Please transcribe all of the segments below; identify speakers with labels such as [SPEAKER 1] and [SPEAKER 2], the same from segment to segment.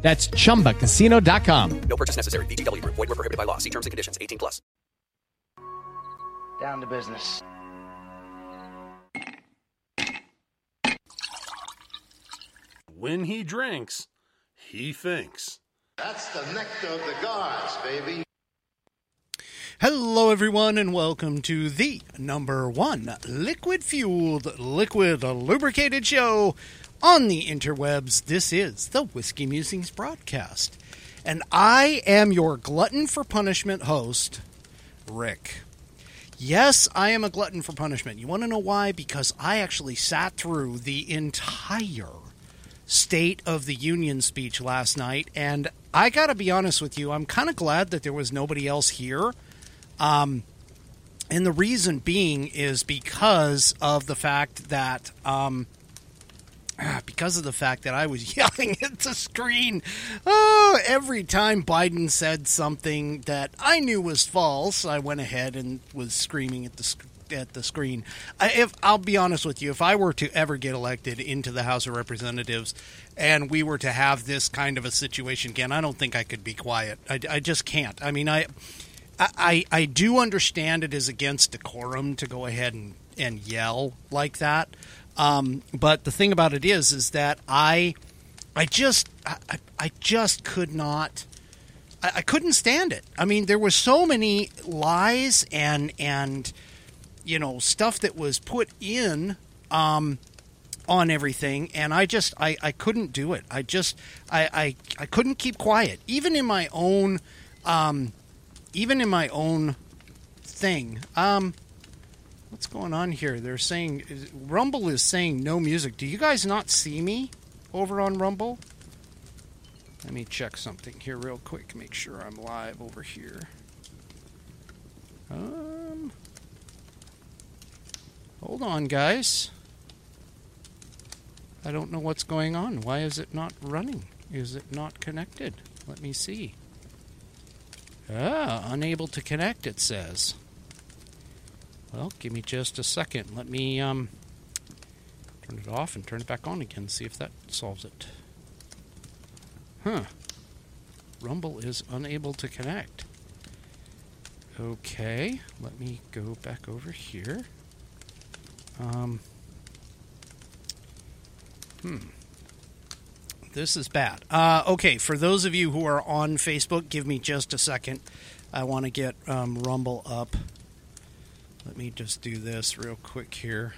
[SPEAKER 1] That's chumbacasino.com.
[SPEAKER 2] No purchase necessary. VGW Group. Void were prohibited by law. See terms and conditions. 18 plus.
[SPEAKER 3] Down to business.
[SPEAKER 4] When he drinks, he thinks.
[SPEAKER 5] That's the nectar of the gods, baby.
[SPEAKER 6] Hello, everyone, and welcome to the number one liquid fueled, liquid lubricated show on the interwebs. This is the Whiskey Musings broadcast. And I am your glutton for punishment host, Rick. Yes, I am a glutton for punishment. You want to know why? Because I actually sat through the entire State of the Union speech last night, and I got to be honest with you, I'm kind of glad that there was nobody else here. Um, and the reason being is because of the fact that um, because of the fact that I was yelling at the screen oh, every time Biden said something that I knew was false. I went ahead and was screaming at the sc- at the screen. I, if I'll be honest with you, if I were to ever get elected into the House of Representatives and we were to have this kind of a situation again, I don't think I could be quiet. I, I just can't. I mean, I, I I do understand it is against decorum to go ahead and, and yell like that. Um, but the thing about it is, is that I, I just, I, I just could not, I, I couldn't stand it. I mean, there were so many lies and and, you know, stuff that was put in, um, on everything, and I just, I, I couldn't do it. I just, I, I, I couldn't keep quiet, even in my own, um, even in my own thing. Um, What's going on here? They're saying Rumble is saying no music. Do you guys not see me over on Rumble? Let me check something here real quick. Make sure I'm live over here. Um, hold on, guys. I don't know what's going on. Why is it not running? Is it not connected? Let me see. Ah, unable to connect, it says. Well, give me just a second. Let me um, turn it off and turn it back on again, see if that solves it. Huh. Rumble is unable to connect. Okay, let me go back over here. Um, hmm. This is bad. Uh, okay, for those of you who are on Facebook, give me just a second. I want to get um, Rumble up. Let me just do this real quick here.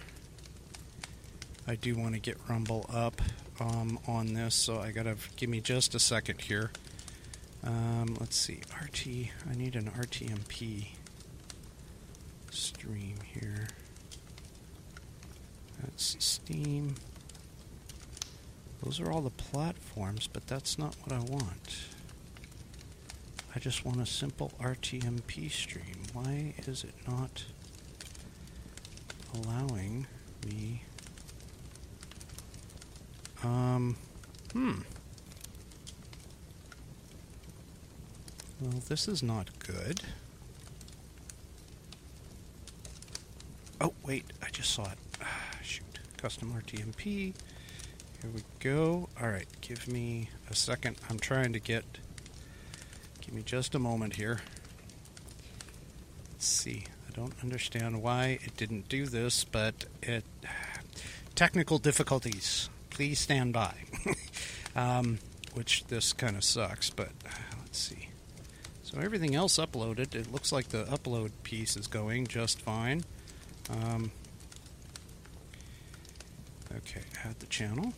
[SPEAKER 6] I do want to get Rumble up um, on this, so I gotta give me just a second here. Um, let's see, RT. I need an RTMP stream here. That's Steam. Those are all the platforms, but that's not what I want. I just want a simple RTMP stream. Why is it not allowing me? Um, hmm. Well, this is not good. Oh, wait, I just saw it. Ah, shoot. Custom RTMP. Here we go. Alright, give me a second. I'm trying to get. Give me just a moment here. Let's see. I don't understand why it didn't do this, but it. Technical difficulties. Please stand by. um, which this kind of sucks, but let's see. So everything else uploaded, it looks like the upload piece is going just fine. Um, okay, add the channel.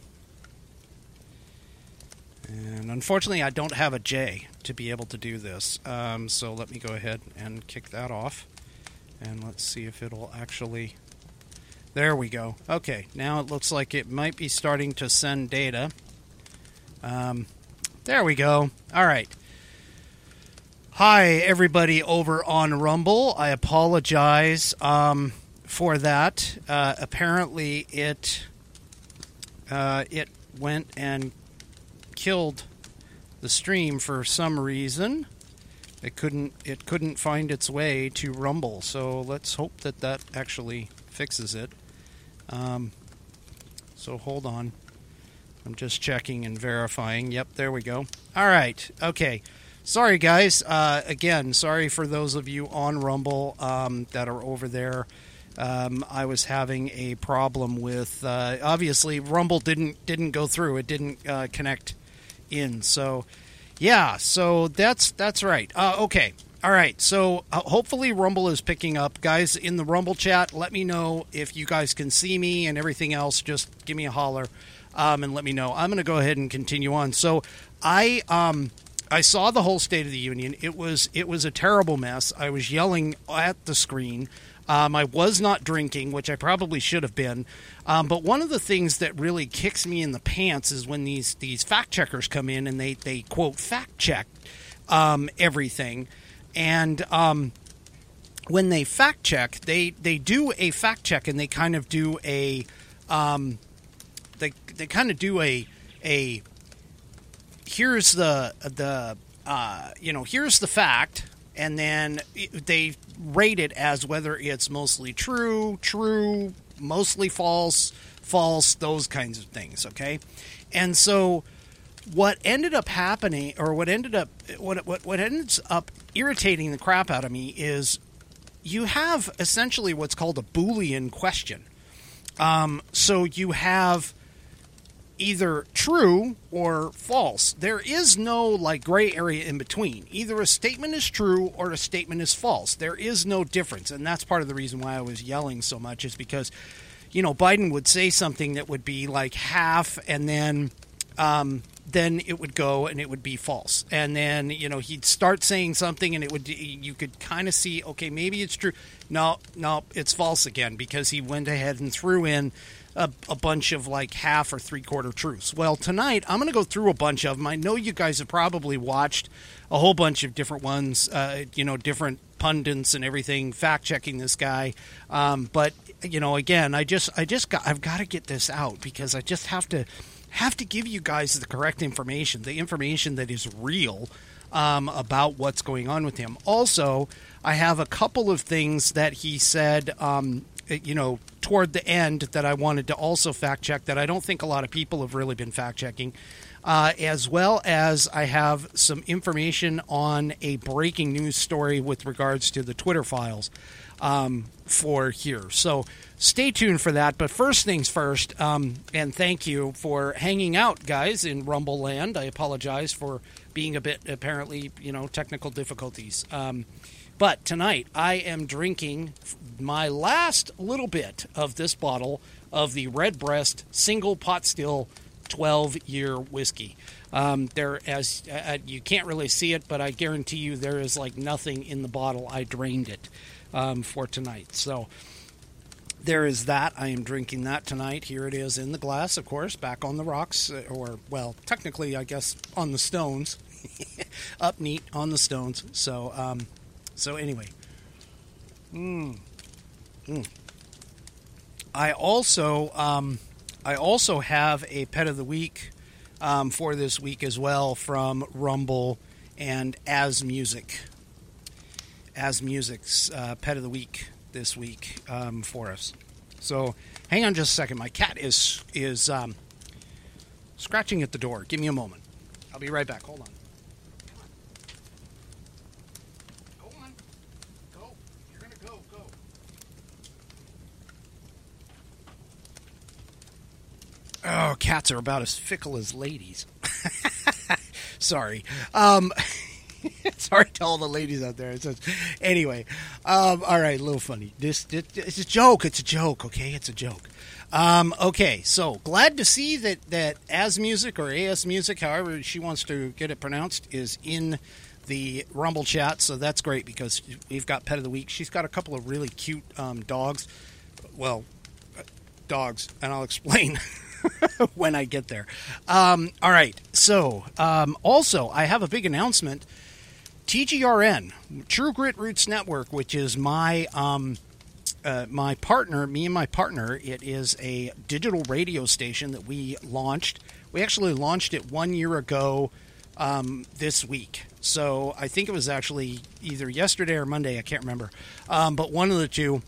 [SPEAKER 6] And unfortunately, I don't have a J to be able to do this. Um, so let me go ahead and kick that off. And let's see if it'll actually. There we go. Okay, now it looks like it might be starting to send data. Um, there we go. All right. Hi, everybody over on Rumble. I apologize um, for that. Uh, apparently, it uh, it went and killed the stream for some reason. It couldn't it couldn't find its way to Rumble. So let's hope that that actually fixes it. Um, so hold on. I'm just checking and verifying. Yep, there we go. All right. Okay. Sorry, guys. Uh, again, sorry for those of you on Rumble um, that are over there. Um, I was having a problem with. Uh, obviously, Rumble didn't didn't go through. It didn't uh, connect in. So, yeah. So that's that's right. Uh, okay. All right. So uh, hopefully Rumble is picking up, guys. In the Rumble chat, let me know if you guys can see me and everything else. Just give me a holler um, and let me know. I'm going to go ahead and continue on. So I um, I saw the whole State of the Union. It was it was a terrible mess. I was yelling at the screen. Um, I was not drinking, which I probably should have been. Um, but one of the things that really kicks me in the pants is when these these fact checkers come in and they they quote fact check um, everything, and um, when they fact check, they they do a fact check and they kind of do a um, they they kind of do a a here's the the uh, you know here's the fact and then they rate it as whether it's mostly true true mostly false false those kinds of things okay? And so what ended up happening or what ended up what what what ends up irritating the crap out of me is you have essentially what's called a boolean question. Um, so you have either true or false. There is no like gray area in between. Either a statement is true or a statement is false. There is no difference, and that's part of the reason why I was yelling so much is because you know Biden would say something that would be like half, and then um, then it would go and it would be false, and then you know he'd start saying something and it would you could kind of see okay maybe it's true. No, no, it's false again because he went ahead and threw in a, a, bunch of like half or three quarter truths. Well, tonight I'm going to go through a bunch of them. I know you guys have probably watched a whole bunch of different ones, uh, you know, different pundits and everything fact checking this guy. Um, but you know, again, I just, I just got, I've got to get this out because I just have to, have to give you guys the correct information, the information that is real. Um, about what's going on with him. Also, I have a couple of things that he said um, you know, toward the end that I wanted to also fact check that I don't think a lot of people have really been fact checking. Uh, as well as I have some information on a breaking news story with regards to the Twitter files um, for here. So stay tuned for that. But first things first, um, and thank you for hanging out, guys, in Rumble Land. I apologize for being a bit apparently, you know, technical difficulties. Um, but tonight I am drinking my last little bit of this bottle of the Redbreast single pot still 12 year whiskey. Um, there, as uh, you can't really see it, but I guarantee you there is like nothing in the bottle. I drained it um, for tonight. So there is that. I am drinking that tonight. Here it is in the glass, of course, back on the rocks, uh, or, well, technically, I guess, on the stones. Up neat on the stones. So, um, so anyway. Mm. Mm. I also um, I also have a pet of the week um, for this week as well from Rumble and As Music. As Music's uh, pet of the week this week um, for us. So hang on just a second. My cat is is um, scratching at the door. Give me a moment. I'll be right back. Hold on. Oh, cats are about as fickle as ladies. Sorry. Um, sorry to all the ladies out there. Anyway, um, all right, a little funny. This, this, it's a joke. It's a joke. Okay, it's a joke. Um, okay, so glad to see that that as music or as music, however she wants to get it pronounced, is in the Rumble chat. So that's great because we've got pet of the week. She's got a couple of really cute um, dogs. Well, dogs, and I'll explain. when I get there. Um, all right. So, um, also, I have a big announcement. TGRN, True Grit Roots Network, which is my um, uh, my partner, me and my partner. It is a digital radio station that we launched. We actually launched it one year ago um, this week. So I think it was actually either yesterday or Monday. I can't remember, um, but one of the two.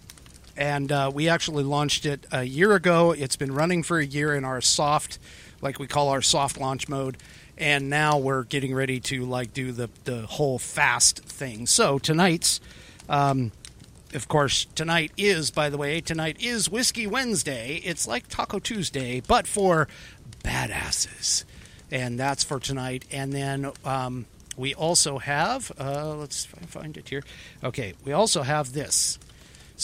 [SPEAKER 6] And uh, we actually launched it a year ago. It's been running for a year in our soft, like we call our soft launch mode and now we're getting ready to like do the the whole fast thing. So tonight's, um, of course, tonight is by the way, tonight is Whiskey Wednesday. It's like Taco Tuesday, but for badasses, and that's for tonight. And then um, we also have, uh, let's find it here. Okay, we also have this.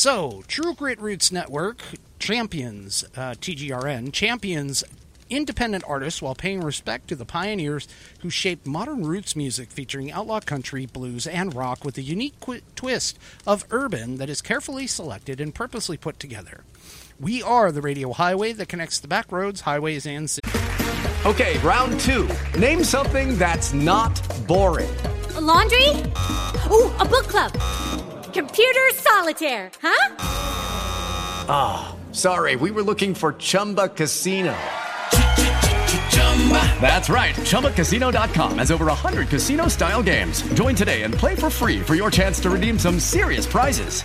[SPEAKER 6] So, True Grit Roots Network champions uh, TGRN champions independent artists while paying respect to the pioneers who shaped modern roots music featuring outlaw country, blues, and rock with a unique qu- twist of urban that is carefully selected and purposely put together. We are the radio highway that connects the back roads, highways, and cities.
[SPEAKER 3] Okay, round two. Name something that's not boring.
[SPEAKER 7] A laundry? Ooh, a book club. Computer solitaire, huh?
[SPEAKER 3] Ah, oh, sorry, we were looking for Chumba Casino. That's right. ChumbaCasino.com has over 100 casino style games. Join today and play for free for your chance to redeem some serious prizes.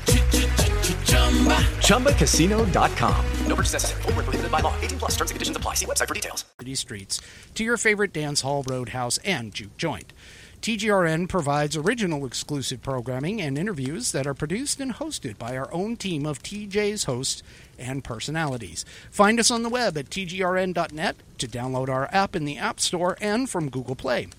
[SPEAKER 3] ChumbaCasino.com.
[SPEAKER 2] No purchase necessary. Full prohibited by law. 18 plus terms and conditions apply. See website for details.
[SPEAKER 6] City streets to your favorite dance hall, roadhouse, and juke joint. TGRN provides original exclusive programming and interviews that are produced and hosted by our own team of DJ's hosts and personalities. Find us on the web at tgrn.net to download our app in the App Store and from Google Play.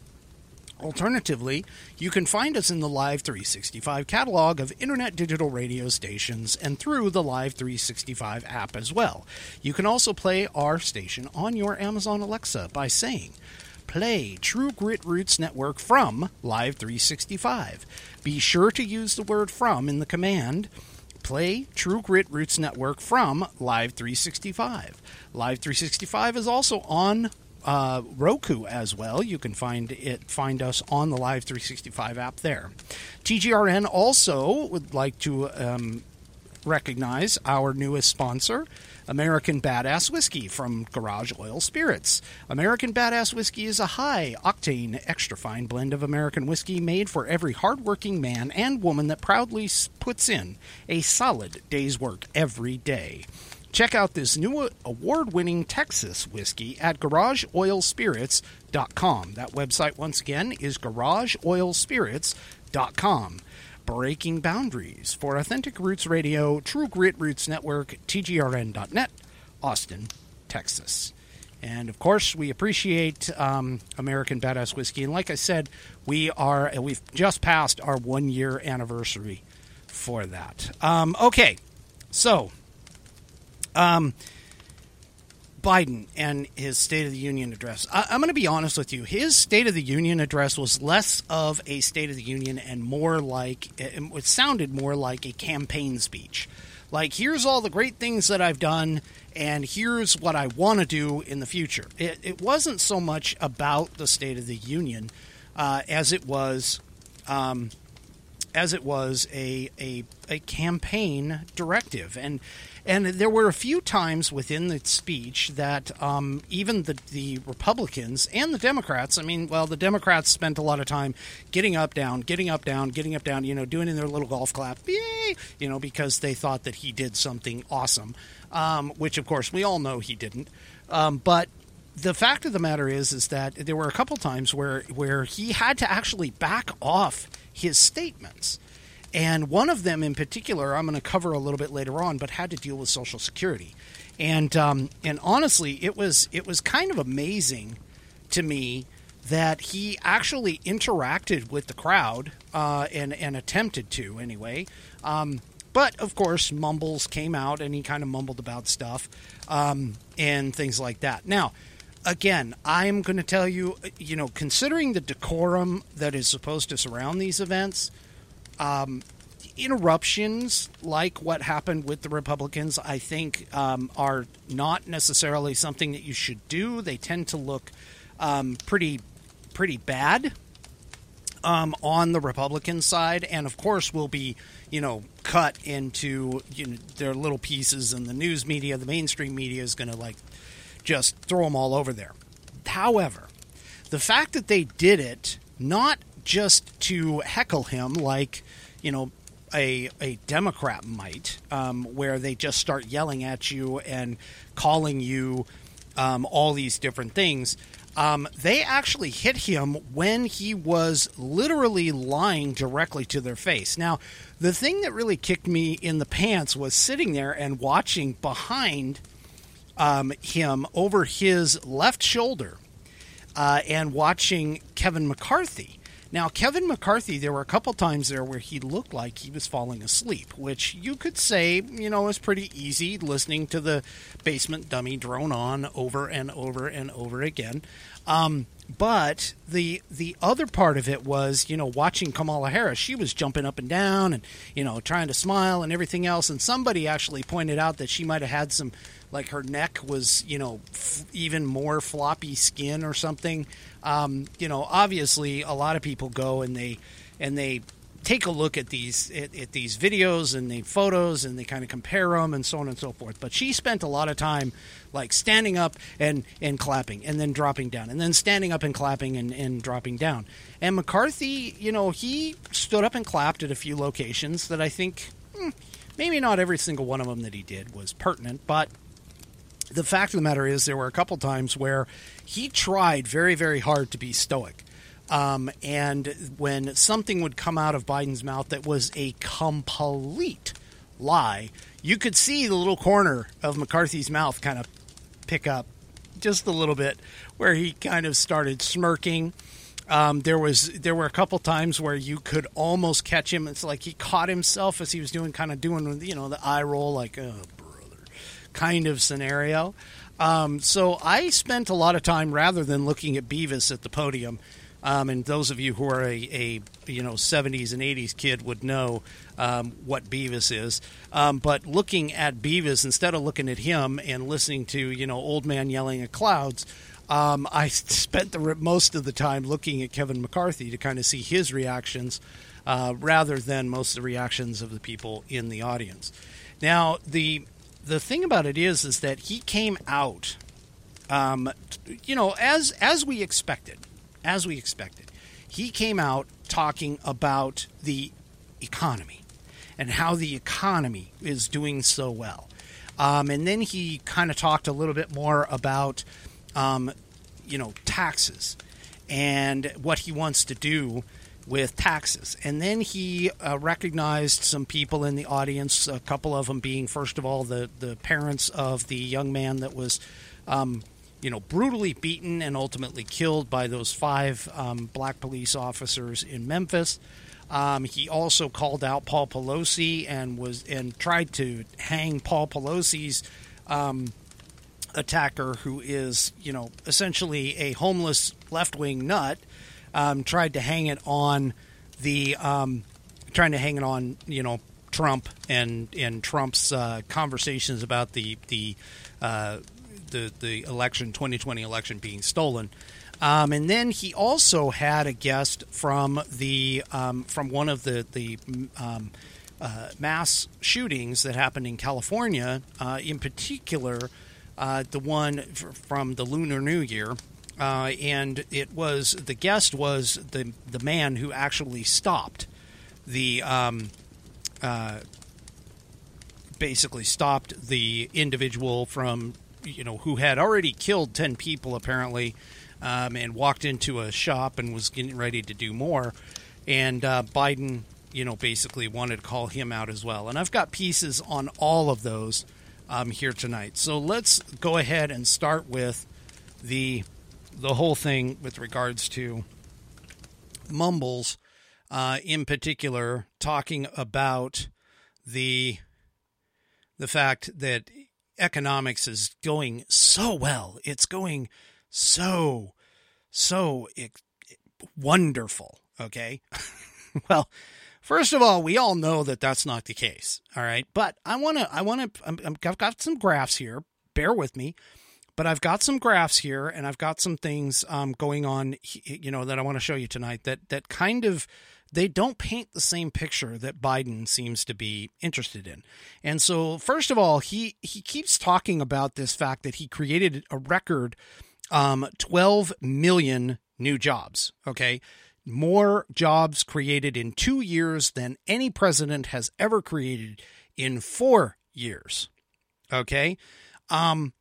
[SPEAKER 6] Alternatively, you can find us in the Live 365 catalog of internet digital radio stations and through the Live 365 app as well. You can also play our station on your Amazon Alexa by saying, Play True Grit Roots Network from Live 365. Be sure to use the word from in the command play True Grit Roots Network from Live 365. Live 365 is also on uh, Roku as well. You can find it find us on the Live 365 app there. TGRN also would like to um, recognize our newest sponsor. American Badass Whiskey from Garage Oil Spirits. American Badass Whiskey is a high octane, extra fine blend of American whiskey made for every hardworking man and woman that proudly puts in a solid day's work every day. Check out this new award winning Texas whiskey at garageoilspirits.com. That website, once again, is garageoilspirits.com breaking boundaries for Authentic Roots Radio, True Grit Roots Network, TGRN.net, Austin, Texas. And of course, we appreciate um, American Badass Whiskey. And like I said, we are we've just passed our one year anniversary for that. Um, okay, so um, Biden and his State of the Union address. I, am going to be honest with you. His State of the Union address was less of a State of the Union and more like it sounded more like a campaign speech. Like, here's all the great things that I've done, and here's what I want to do in the future. It, it, wasn't so much about the State of the Union uh, as it was. Um, as it was a, a, a campaign directive. And and there were a few times within the speech that um, even the, the Republicans and the Democrats, I mean, well, the Democrats spent a lot of time getting up, down, getting up, down, getting up, down, you know, doing in their little golf clap, yay, you know, because they thought that he did something awesome, um, which of course we all know he didn't. Um, but the fact of the matter is, is that there were a couple times where where he had to actually back off his statements. And one of them in particular, I'm going to cover a little bit later on, but had to deal with Social Security. And um, and honestly, it was it was kind of amazing to me that he actually interacted with the crowd uh, and and attempted to anyway. Um, but of course, mumbles came out, and he kind of mumbled about stuff um, and things like that. Now, again, I'm going to tell you, you know, considering the decorum that is supposed to surround these events, um, interruptions like what happened with the Republicans, I think, um, are not necessarily something that you should do. They tend to look um, pretty, pretty bad. um, on the Republican side, and of course will be, you know, cut into you know, their little pieces, and the news media, the mainstream media is going to like just throw them all over there. However, the fact that they did it not just to heckle him like, you know, a, a Democrat might, um, where they just start yelling at you and calling you um, all these different things. Um, they actually hit him when he was literally lying directly to their face. Now, the thing that really kicked me in the pants was sitting there and watching behind um, him over his left shoulder uh, and watching Kevin McCarthy. Now, Kevin McCarthy, there were a couple times there where he looked like he was falling asleep, which you could say, you know, is pretty easy listening to the basement dummy drone on over and over and over again. Um, but the the other part of it was, you know, watching Kamala Harris. She was jumping up and down and you know trying to smile and everything else. And somebody actually pointed out that she might have had some, like her neck was, you know, f- even more floppy skin or something. Um, you know, obviously, a lot of people go and they and they take a look at these at, at, these videos and the photos and they kind of compare them and so on and so forth but she spent a lot of time like standing up and and clapping and then dropping down and then standing up and clapping and, and dropping down and mccarthy you know he stood up and clapped at a few locations that i think hmm, maybe not every single one of them that he did was pertinent but the fact of the matter is there were a couple times where he tried very very hard to be stoic um, and when something would come out of Biden's mouth that was a complete lie, you could see the little corner of McCarthy's mouth kind of pick up just a little bit, where he kind of started smirking. Um, there was there were a couple times where you could almost catch him. It's like he caught himself as he was doing kind of doing you know the eye roll, like oh kind of scenario. Um, so I spent a lot of time rather than looking at Beavis at the podium um, and those of you who are a, a, you know 70s and 80s kid would know um, what Beavis is. Um, but looking at Beavis instead of looking at him and listening to you know old man yelling at clouds. Um, I spent the most of the time looking at Kevin McCarthy to kind of see his reactions, uh, rather than most of the reactions of the people in the audience. Now, the the thing about it is, is that he came out, um, you know, as as we expected as we expected. He came out talking about the economy and how the economy is doing so well. Um, and then he kind of talked a little bit more about, um, you know, taxes and what he wants to do with taxes. And then he uh, recognized some people in the audience, a couple of them being, first of all, the, the parents of the young man that was um, you know, brutally beaten and ultimately killed by those five um, black police officers in Memphis. Um, he also called out Paul Pelosi and was and tried to hang Paul Pelosi's um, attacker, who is you know essentially a homeless left wing nut. Um, tried to hang it on the um, trying to hang it on you know Trump and and Trump's uh, conversations about the the uh, the the election 2020 election being stolen. Um, and then he also had a guest from the um, from one of the the um, uh, mass shootings that happened in California, uh, in particular, uh, the one f- from the Lunar New Year, uh, and it was the guest was the the man who actually stopped the um, uh, basically stopped the individual from you know, who had already killed 10 people apparently um, and walked into a shop and was getting ready to do more. And uh, Biden, you know, basically wanted to call him out as well. And I've got pieces on all of those um, here tonight. So let's go ahead and start with the the whole thing with regards to Mumbles, uh, in particular, talking about the the fact that economics is going so well. It's going so, so wonderful. Okay. well, first of all, we all know that that's not the case. All right. But I want to, I want to, I've got some graphs here. Bear with me. But I've got some graphs here, and I've got some things um, going on, you know, that I want to show you tonight. That that kind of they don't paint the same picture that Biden seems to be interested in. And so, first of all, he he keeps talking about this fact that he created a record um, 12 million new jobs. Okay. More jobs created in two years than any president has ever created in four years. Okay. Um,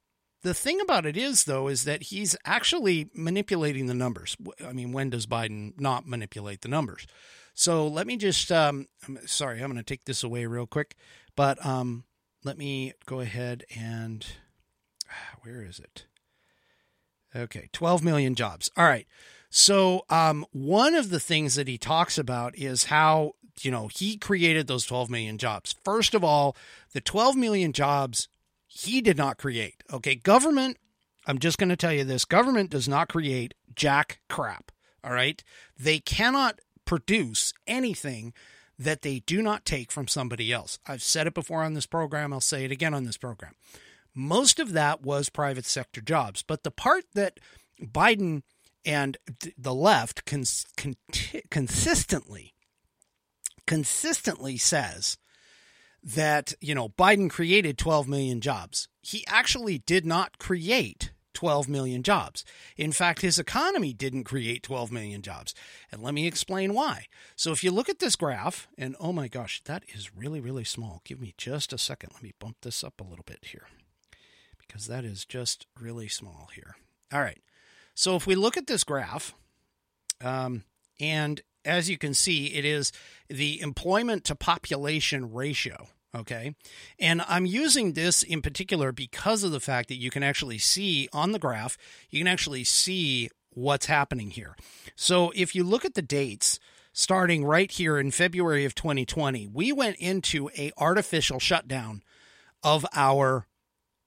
[SPEAKER 6] the thing about it is, though, is that he's actually manipulating the numbers. I mean, when does Biden not manipulate the numbers? So let me just, um, I'm sorry, I'm going to take this away real quick, but um, let me go ahead and, where is it? Okay, 12 million jobs. All right. So, um, one of the things that he talks about is how, you know, he created those 12 million jobs. First of all, the 12 million jobs he did not create. Okay, government, I'm just going to tell you this government does not create jack crap. All right, they cannot produce anything that they do not take from somebody else. I've said it before on this program, I'll say it again on this program. Most of that was private sector jobs, but the part that Biden and the left cons- con- consistently consistently says that, you know, Biden created 12 million jobs. He actually did not create 12 million jobs. In fact, his economy didn't create 12 million jobs. And let me explain why. So if you look at this graph, and oh my gosh, that is really, really small. Give me just a second. Let me bump this up a little bit here because that is just really small here. All right. So if we look at this graph, um, and as you can see, it is the employment to population ratio. Okay. And I'm using this in particular because of the fact that you can actually see on the graph, you can actually see what's happening here. So if you look at the dates, starting right here in February of 2020, we went into a artificial shutdown of our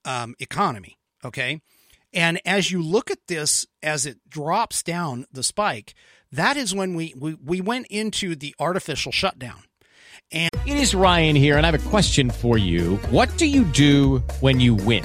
[SPEAKER 6] um, economy. Okay. And as you look at this, as it drops down the spike, that is when we, we, we went into the artificial shutdown.
[SPEAKER 1] And it is Ryan here, and I have a question for you. What do you do when you win?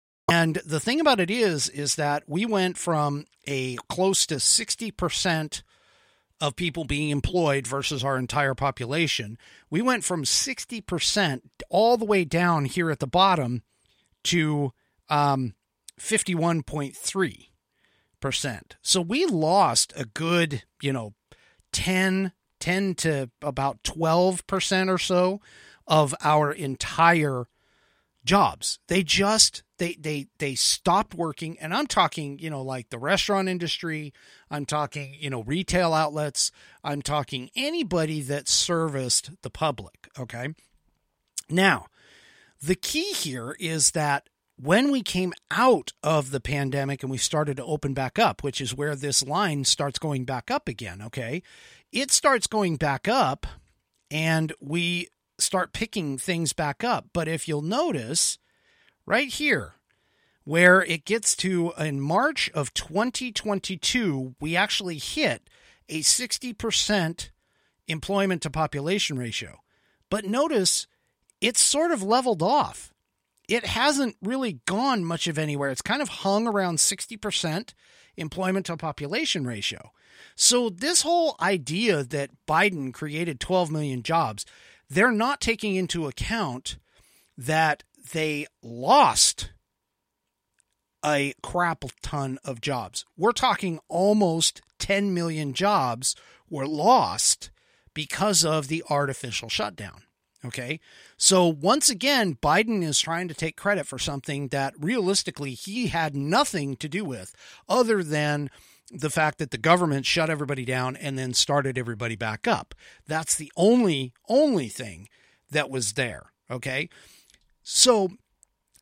[SPEAKER 6] And the thing about it is, is that we went from a close to 60% of people being employed versus our entire population. We went from 60% all the way down here at the bottom to um, 51.3%. So we lost a good, you know, 10, 10 to about 12% or so of our entire jobs. They just they they they stopped working and I'm talking, you know, like the restaurant industry, I'm talking, you know, retail outlets, I'm talking anybody that serviced the public, okay? Now, the key here is that when we came out of the pandemic and we started to open back up, which is where this line starts going back up again, okay? It starts going back up and we start picking things back up. But if you'll notice right here, where it gets to in March of 2022, we actually hit a 60% employment to population ratio. But notice it's sort of leveled off. It hasn't really gone much of anywhere. It's kind of hung around 60% employment to population ratio. So, this whole idea that Biden created 12 million jobs, they're not taking into account that they lost a crap ton of jobs. We're talking almost 10 million jobs were lost because of the artificial shutdown. Okay. So once again, Biden is trying to take credit for something that realistically he had nothing to do with other than the fact that the government shut everybody down and then started everybody back up. That's the only, only thing that was there. Okay. So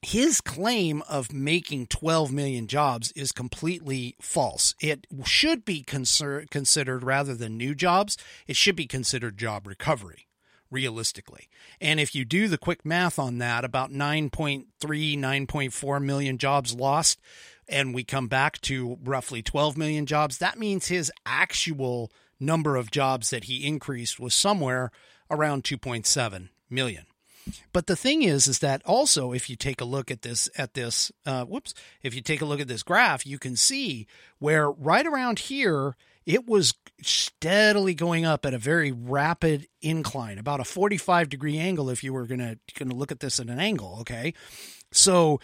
[SPEAKER 6] his claim of making 12 million jobs is completely false. It should be consider- considered rather than new jobs, it should be considered job recovery realistically. And if you do the quick math on that, about 9.3, 9.4 million jobs lost, and we come back to roughly 12 million jobs, that means his actual number of jobs that he increased was somewhere around 2.7 million. But the thing is, is that also if you take a look at this, at this, uh, whoops, if you take a look at this graph, you can see where right around here it was steadily going up at a very rapid incline, about a 45 degree angle. If you were gonna gonna look at this at an angle, okay, so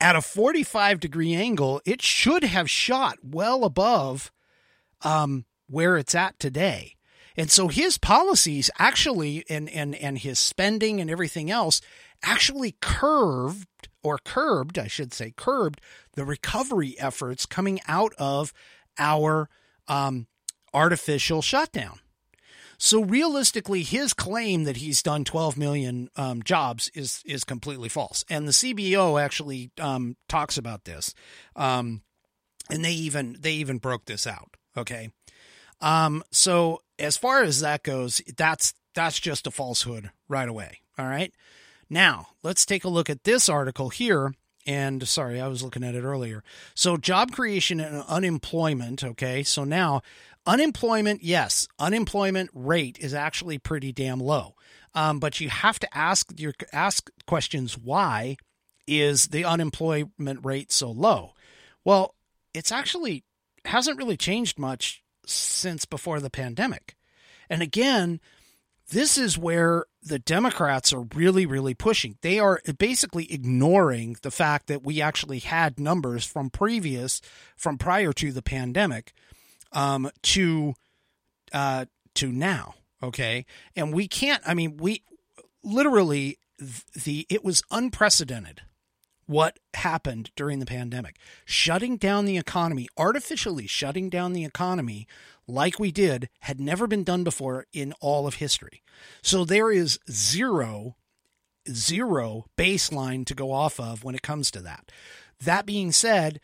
[SPEAKER 6] at a 45 degree angle, it should have shot well above um, where it's at today. And so his policies actually and and and his spending and everything else actually curved or curbed, I should say, curbed the recovery efforts coming out of our um, artificial shutdown. So realistically, his claim that he's done 12 million um, jobs is is completely false. And the CBO actually um, talks about this, um, and they even they even broke this out. Okay, um, so as far as that goes, that's that's just a falsehood right away. All right. Now let's take a look at this article here. And sorry, I was looking at it earlier. So job creation and unemployment. Okay. So now unemployment, yes, unemployment rate is actually pretty damn low. Um, but you have to ask your ask questions. Why is the unemployment rate so low? Well, it's actually hasn't really changed much since before the pandemic. And again, this is where the Democrats are really, really pushing. They are basically ignoring the fact that we actually had numbers from previous, from prior to the pandemic, um, to uh, to now. Okay, and we can't. I mean, we literally the it was unprecedented what happened during the pandemic. Shutting down the economy, artificially shutting down the economy like we did, had never been done before in all of history. So there is zero, zero baseline to go off of when it comes to that. That being said,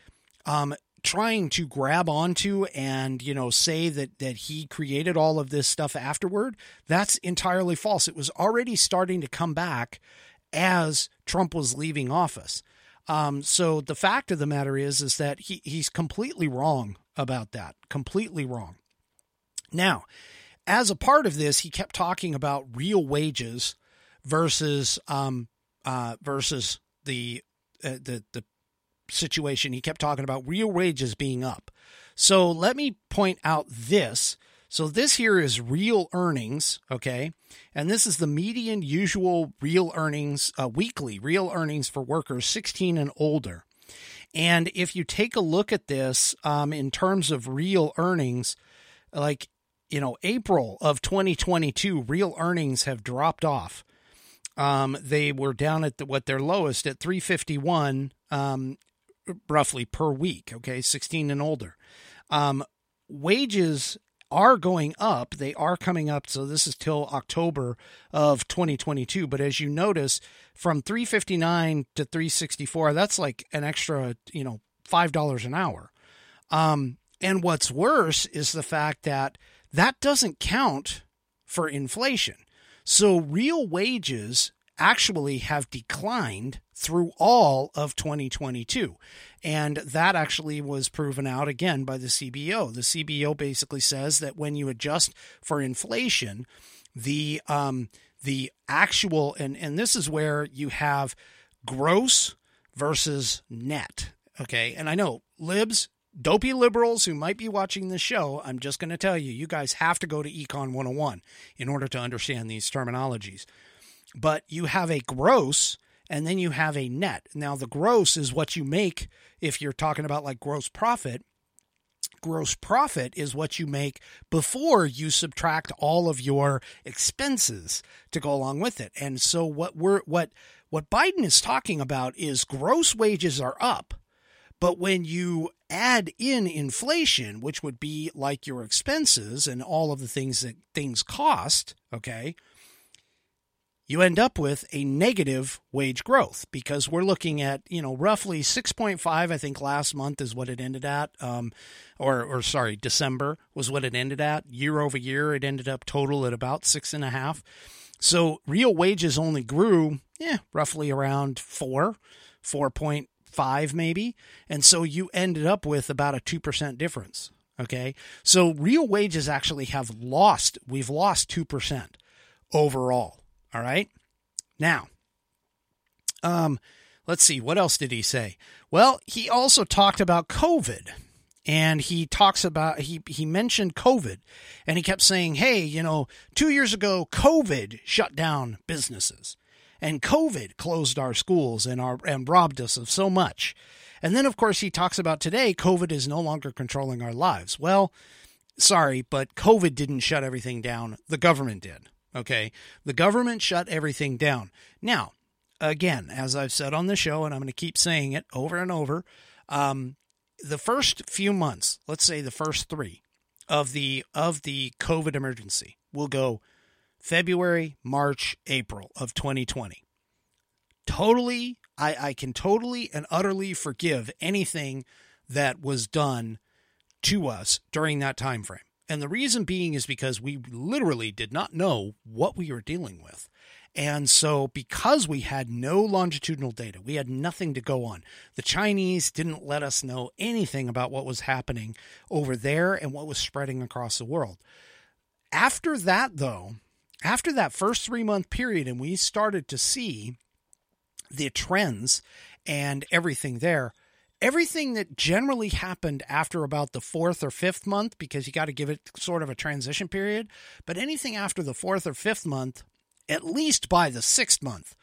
[SPEAKER 6] um, trying to grab onto and you know say that that he created all of this stuff afterward that's entirely false it was already starting to come back as Trump was leaving office um, so the fact of the matter is, is that he, he's completely wrong about that. Completely wrong. Now, as a part of this, he kept talking about real wages versus um, uh, versus the uh, the the situation. He kept talking about real wages being up. So let me point out this. So this here is real earnings, okay? And this is the median usual real earnings, uh, weekly real earnings for workers 16 and older. And if you take a look at this um, in terms of real earnings, like, you know, April of 2022, real earnings have dropped off. Um, they were down at the, what their lowest at 351 um, roughly per week, okay, 16 and older. Um, wages are going up. They are coming up. So this is till October of 2022. But as you notice, from 359 to 364, that's like an extra, you know, $5 an hour. Um, and what's worse is the fact that that doesn't count for inflation. So real wages actually have declined through all of 2022. And that actually was proven out again by the CBO. The CBO basically says that when you adjust for inflation, the um, the actual and and this is where you have gross versus net. Okay, and I know libs, dopey liberals who might be watching this show. I'm just going to tell you, you guys have to go to Econ 101 in order to understand these terminologies. But you have a gross and then you have a net. Now, the gross is what you make if you're talking about like gross profit. gross profit is what you make before you subtract all of your expenses to go along with it. And so what we're what what Biden is talking about is gross wages are up, but when you add in inflation, which would be like your expenses and all of the things that things cost, okay? You end up with a negative wage growth because we're looking at you know roughly 6.5 i think last month is what it ended at um, or or sorry december was what it ended at. Year over year it ended up total at about six and a half so real wages only grew yeah roughly around four 4.5 maybe. And so you ended up with about a 2% difference okay? So real wages actually have lost we've lost 2% overall all right. Now, um, let's see. What else did he say? Well, he also talked about COVID. And he talks about he he mentioned COVID, and he kept saying, "Hey, you know, two years ago, COVID shut down businesses, and COVID closed our schools and our and robbed us of so much." And then, of course, he talks about today, COVID is no longer controlling our lives. Well, sorry, but COVID didn't shut everything down. The government did. Okay. The government shut everything down. Now, again, as I've said on the show, and I'm going to keep saying it over and over, um, the first few months, let's say the first three of the of the COVID emergency, will go February, March, April of 2020. Totally, I, I can totally and utterly forgive anything that was done to us during that time frame. And the reason being is because we literally did not know what we were dealing with. And so, because we had no longitudinal data, we had nothing to go on. The Chinese didn't let us know anything about what was happening over there and what was spreading across the world. After that, though, after that first three month period, and we started to see the trends and everything there, everything that generally happened after about the fourth or fifth month, because you got to give it sort of a transition period, but anything after the fourth or fifth month, at least by the sixth month,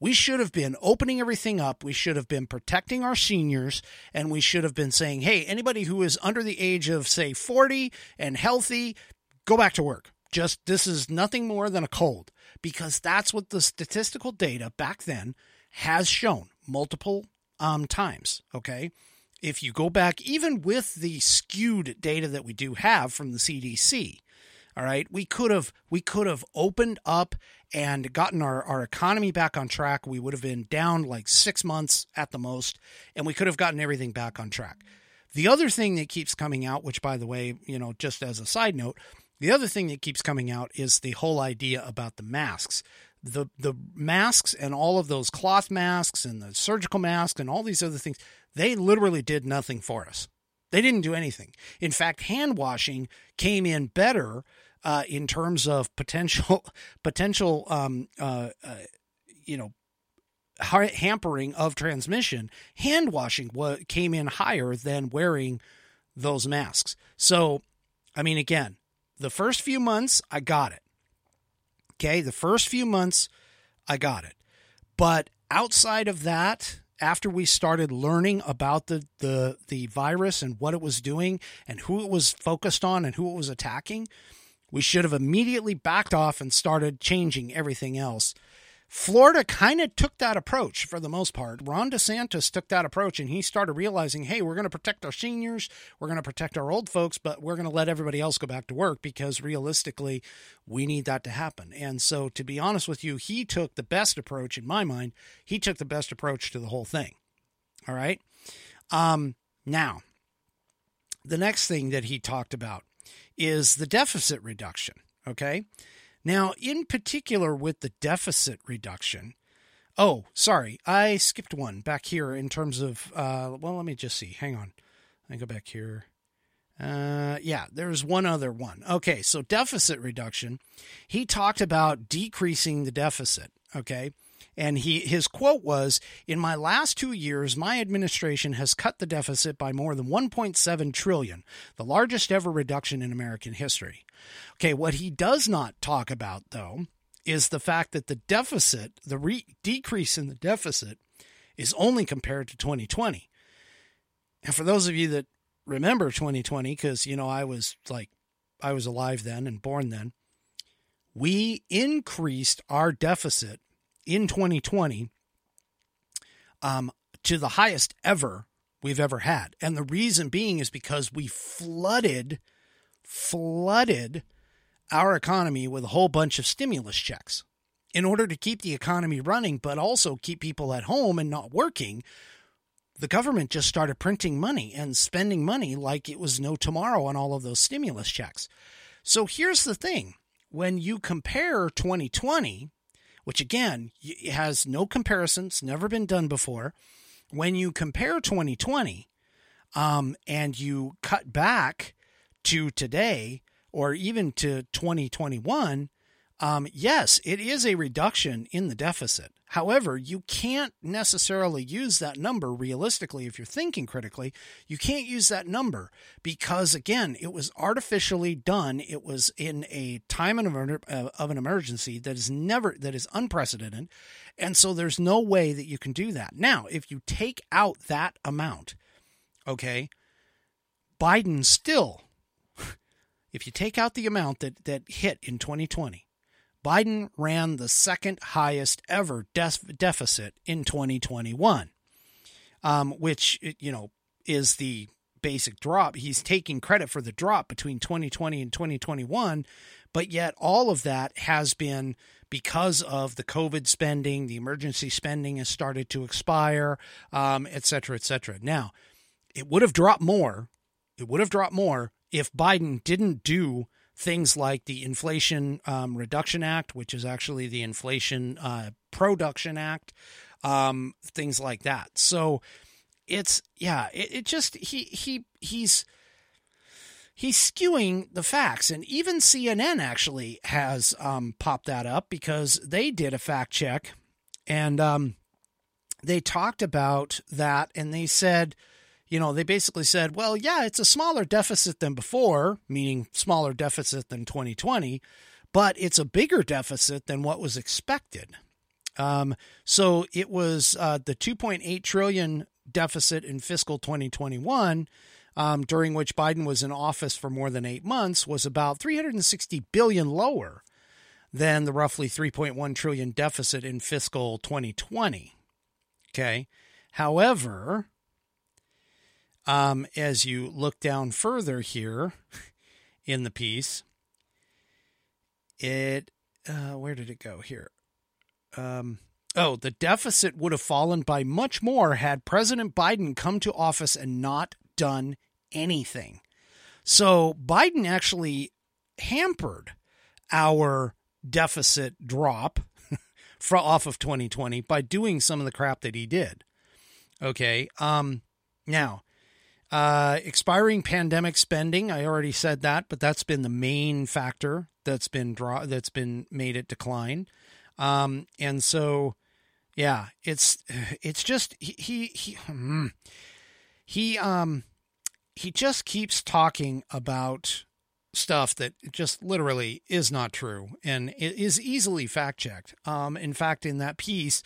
[SPEAKER 6] we should have been opening everything up. We should have been protecting our seniors, and we should have been saying, hey, anybody who is under the age of, say, 40 and healthy, go back to work. Just this is nothing more than a cold, because that's what the statistical data back then has shown multiple um, times. Okay. If you go back, even with the skewed data that we do have from the CDC, all right, we could have we could have opened up and gotten our, our economy back on track. We would have been down like six months at the most, and we could have gotten everything back on track. The other thing that keeps coming out, which by the way, you know, just as a side note, the other thing that keeps coming out is the whole idea about the masks the the masks and all of those cloth masks and the surgical masks and all these other things they literally did nothing for us. They didn't do anything. In fact hand washing came in better uh, in terms of potential potential um, uh, uh, you know hampering of transmission. Hand washing came in higher than wearing those masks. So i mean again the first few months i got it Okay, the first few months, I got it. But outside of that, after we started learning about the, the, the virus and what it was doing and who it was focused on and who it was attacking, we should have immediately backed off and started changing everything else Florida kind of took that approach for the most part. Ron DeSantis took that approach and he started realizing, hey, we're going to protect our seniors, we're going to protect our old folks, but we're going to let everybody else go back to work because realistically, we need that to happen. And so, to be honest with you, he took the best approach in my mind. He took the best approach to the whole thing. All right. Um, now, the next thing that he talked about is the deficit reduction. Okay. Now, in particular with the deficit reduction, oh, sorry, I skipped one back here in terms of, uh, well, let me just see. Hang on. I go back here. Uh, yeah, there's one other one. Okay, so deficit reduction. He talked about decreasing the deficit. Okay. And he his quote was, "In my last 2 years, my administration has cut the deficit by more than 1.7 trillion, the largest ever reduction in American history." Okay, what he does not talk about though is the fact that the deficit, the re- decrease in the deficit is only compared to 2020. And for those of you that remember 2020 because, you know, I was like, I was alive then and born then. We increased our deficit in 2020 um, to the highest ever we've ever had. And the reason being is because we flooded, flooded our economy with a whole bunch of stimulus checks in order to keep the economy running, but also keep people at home and not working. The government just started printing money and spending money like it was no tomorrow on all of those stimulus checks. So here's the thing when you compare 2020, which again has no comparisons, never been done before, when you compare 2020 um, and you cut back to today or even to 2021, um, yes, it is a reduction in the deficit. However, you can't necessarily use that number realistically if you're thinking critically. You can't use that number because, again, it was artificially done. It was in a time of an emergency that is never, that is unprecedented. And so there's no way that you can do that. Now, if you take out that amount, okay, Biden still, if you take out the amount that, that hit in 2020, Biden ran the second highest ever def- deficit in 2021, um, which, you know, is the basic drop. He's taking credit for the drop between 2020 and 2021, but yet all of that has been because of the COVID spending, the emergency spending has started to expire, um, et cetera, et cetera. Now, it would have dropped more. It would have dropped more if Biden didn't do things like the Inflation um, Reduction Act, which is actually the Inflation uh, Production Act, um, things like that. So it's yeah, it, it just he he he's he's skewing the facts. And even CNN actually has um, popped that up because they did a fact check and um, they talked about that and they said you know, they basically said, well, yeah, it's a smaller deficit than before, meaning smaller deficit than 2020, but it's a bigger deficit than what was expected. Um, so it was uh, the 2.8 trillion deficit in fiscal 2021, um, during which Biden was in office for more than eight months, was about 360 billion lower than the roughly 3.1 trillion deficit in fiscal 2020. Okay. However, um, as you look down further here in the piece, it uh, where did it go here? Um, oh, the deficit would have fallen by much more had President Biden come to office and not done anything. So Biden actually hampered our deficit drop off of 2020 by doing some of the crap that he did. Okay. Um, now, uh, expiring pandemic spending, I already said that, but that's been the main factor that's been draw that's been made it decline. Um, and so, yeah, it's it's just he he he, hmm, he um he just keeps talking about stuff that just literally is not true and it is easily fact checked. Um, in fact, in that piece,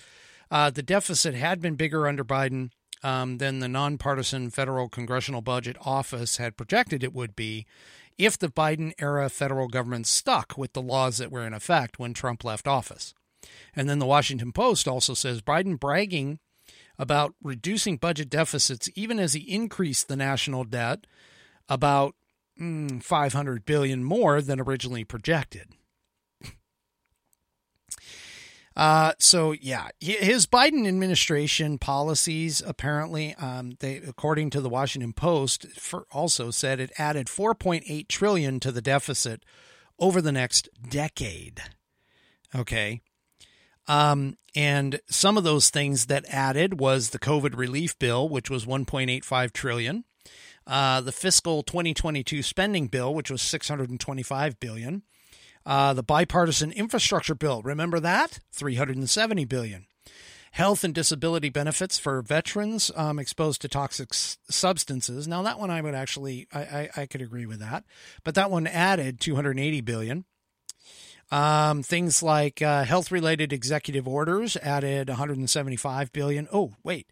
[SPEAKER 6] uh, the deficit had been bigger under Biden um, than the nonpartisan federal congressional budget office had projected it would be if the Biden era federal government stuck with the laws that were in effect when Trump left office. And then the Washington Post also says Biden bragging about reducing budget deficits even as he increased the national debt about mm, 500 billion more than originally projected. Uh, so yeah, his Biden administration policies apparently, um, they according to the Washington Post, for, also said it added 4.8 trillion to the deficit over the next decade. Okay. Um, and some of those things that added was the COVID relief bill, which was 1.85 trillion. Uh, the fiscal 2022 spending bill, which was 625 billion. Uh, the bipartisan infrastructure bill, remember that? 370 billion. Health and disability benefits for veterans um, exposed to toxic s- substances. Now that one I would actually I, I, I could agree with that, but that one added 280 billion. Um, things like uh, health related executive orders added 175 billion. Oh, wait,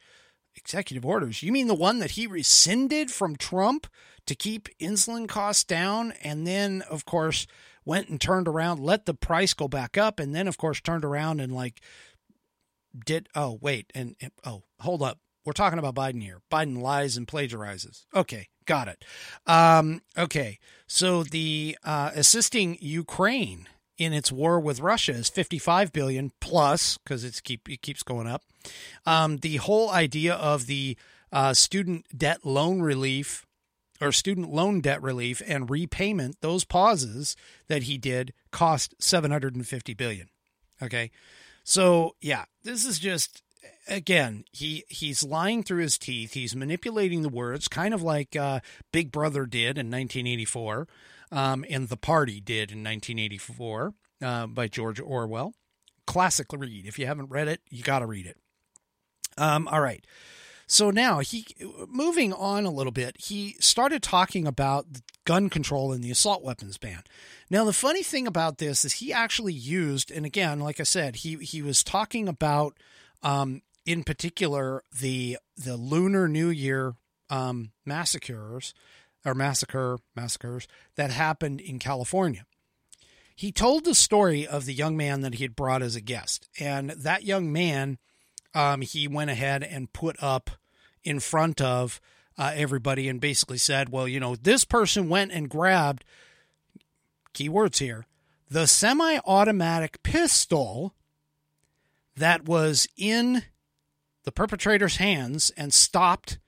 [SPEAKER 6] executive orders. You mean the one that he rescinded from Trump to keep insulin costs down, and then, of course, went and turned around, let the price go back up, and then, of course, turned around and like did. Oh, wait, and, and oh, hold up. We're talking about Biden here. Biden lies and plagiarizes. Okay, got it. Um, okay, so the uh, assisting Ukraine in its war with Russia is 55 billion plus because it's keep it keeps going up. Um, the whole idea of the uh, student debt loan relief or student loan debt relief and repayment, those pauses that he did cost 750 billion. Okay. So, yeah, this is just again, he he's lying through his teeth. He's manipulating the words, kind of like uh, Big Brother did in 1984, um, and The Party did in 1984 uh, by George Orwell. Classic read. If you haven't read it, you got to read it. Um, all right. So now he moving on a little bit, he started talking about gun control and the assault weapons ban. Now the funny thing about this is he actually used, and again, like I said, he he was talking about um, in particular the the Lunar New Year um, massacres or massacre massacres that happened in California. He told the story of the young man that he had brought as a guest, and that young man, um, he went ahead and put up in front of uh, everybody and basically said, "Well, you know, this person went and grabbed keywords here the semi-automatic pistol that was in the perpetrator's hands and stopped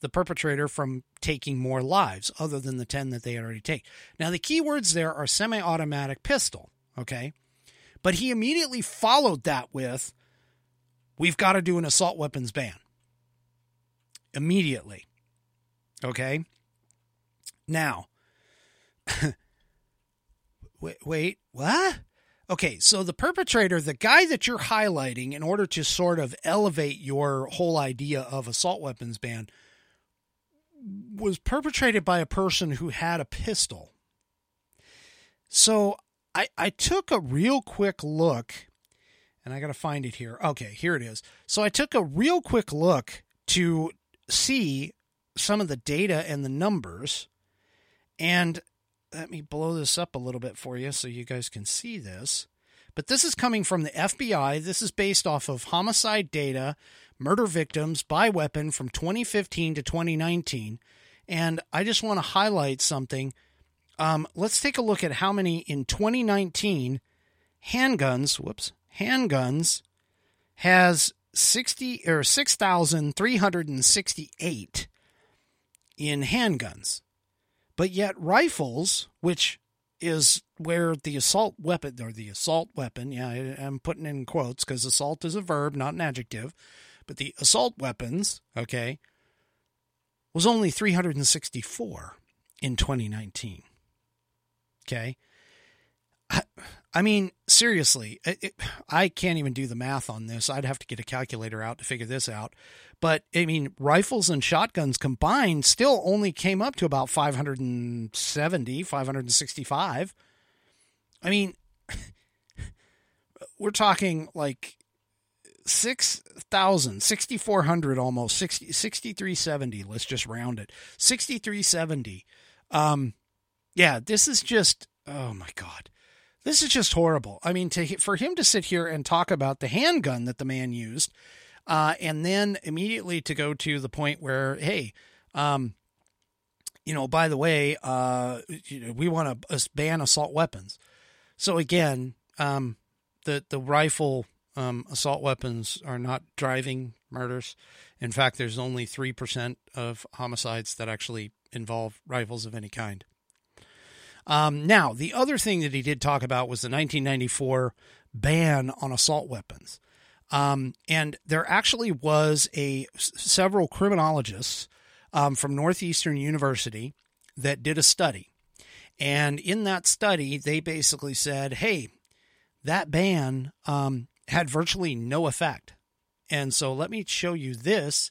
[SPEAKER 6] the perpetrator from taking more lives other than the 10 that they had already taken. Now, the keywords there are semi automatic pistol, okay? But he immediately followed that with, we've got to do an assault weapons ban. Immediately. Okay? Now, wait, wait, what? Okay, so the perpetrator, the guy that you're highlighting in order to sort of elevate your whole idea of assault weapons ban was perpetrated by a person who had a pistol. So I I took a real quick look and I got to find it here. Okay, here it is. So I took a real quick look to see some of the data and the numbers and let me blow this up a little bit for you so you guys can see this. But this is coming from the FBI. This is based off of homicide data, murder victims by weapon from 2015 to 2019. And I just want to highlight something. Um, let's take a look at how many in 2019 handguns, whoops, handguns has 60 or 6,368 in handguns. But yet, rifles, which is where the assault weapon or the assault weapon, yeah, I'm putting in quotes because assault is a verb, not an adjective, but the assault weapons, okay, was only 364 in 2019. Okay. I, I mean, seriously, it, it, I can't even do the math on this. I'd have to get a calculator out to figure this out. But I mean, rifles and shotguns combined still only came up to about 570, 565. I mean, we're talking like 6,000, 6,400 almost, 60, 6,370. Let's just round it. 6,370. Um, yeah, this is just, oh my God. This is just horrible. I mean, to for him to sit here and talk about the handgun that the man used, uh, and then immediately to go to the point where, hey, um, you know, by the way, uh, you know, we want to ban assault weapons. So again, um, the the rifle um, assault weapons are not driving murders. In fact, there's only three percent of homicides that actually involve rifles of any kind. Um, now, the other thing that he did talk about was the 1994 ban on assault weapons. Um, and there actually was a several criminologists um, from Northeastern University that did a study. And in that study, they basically said, hey, that ban um, had virtually no effect. And so let me show you this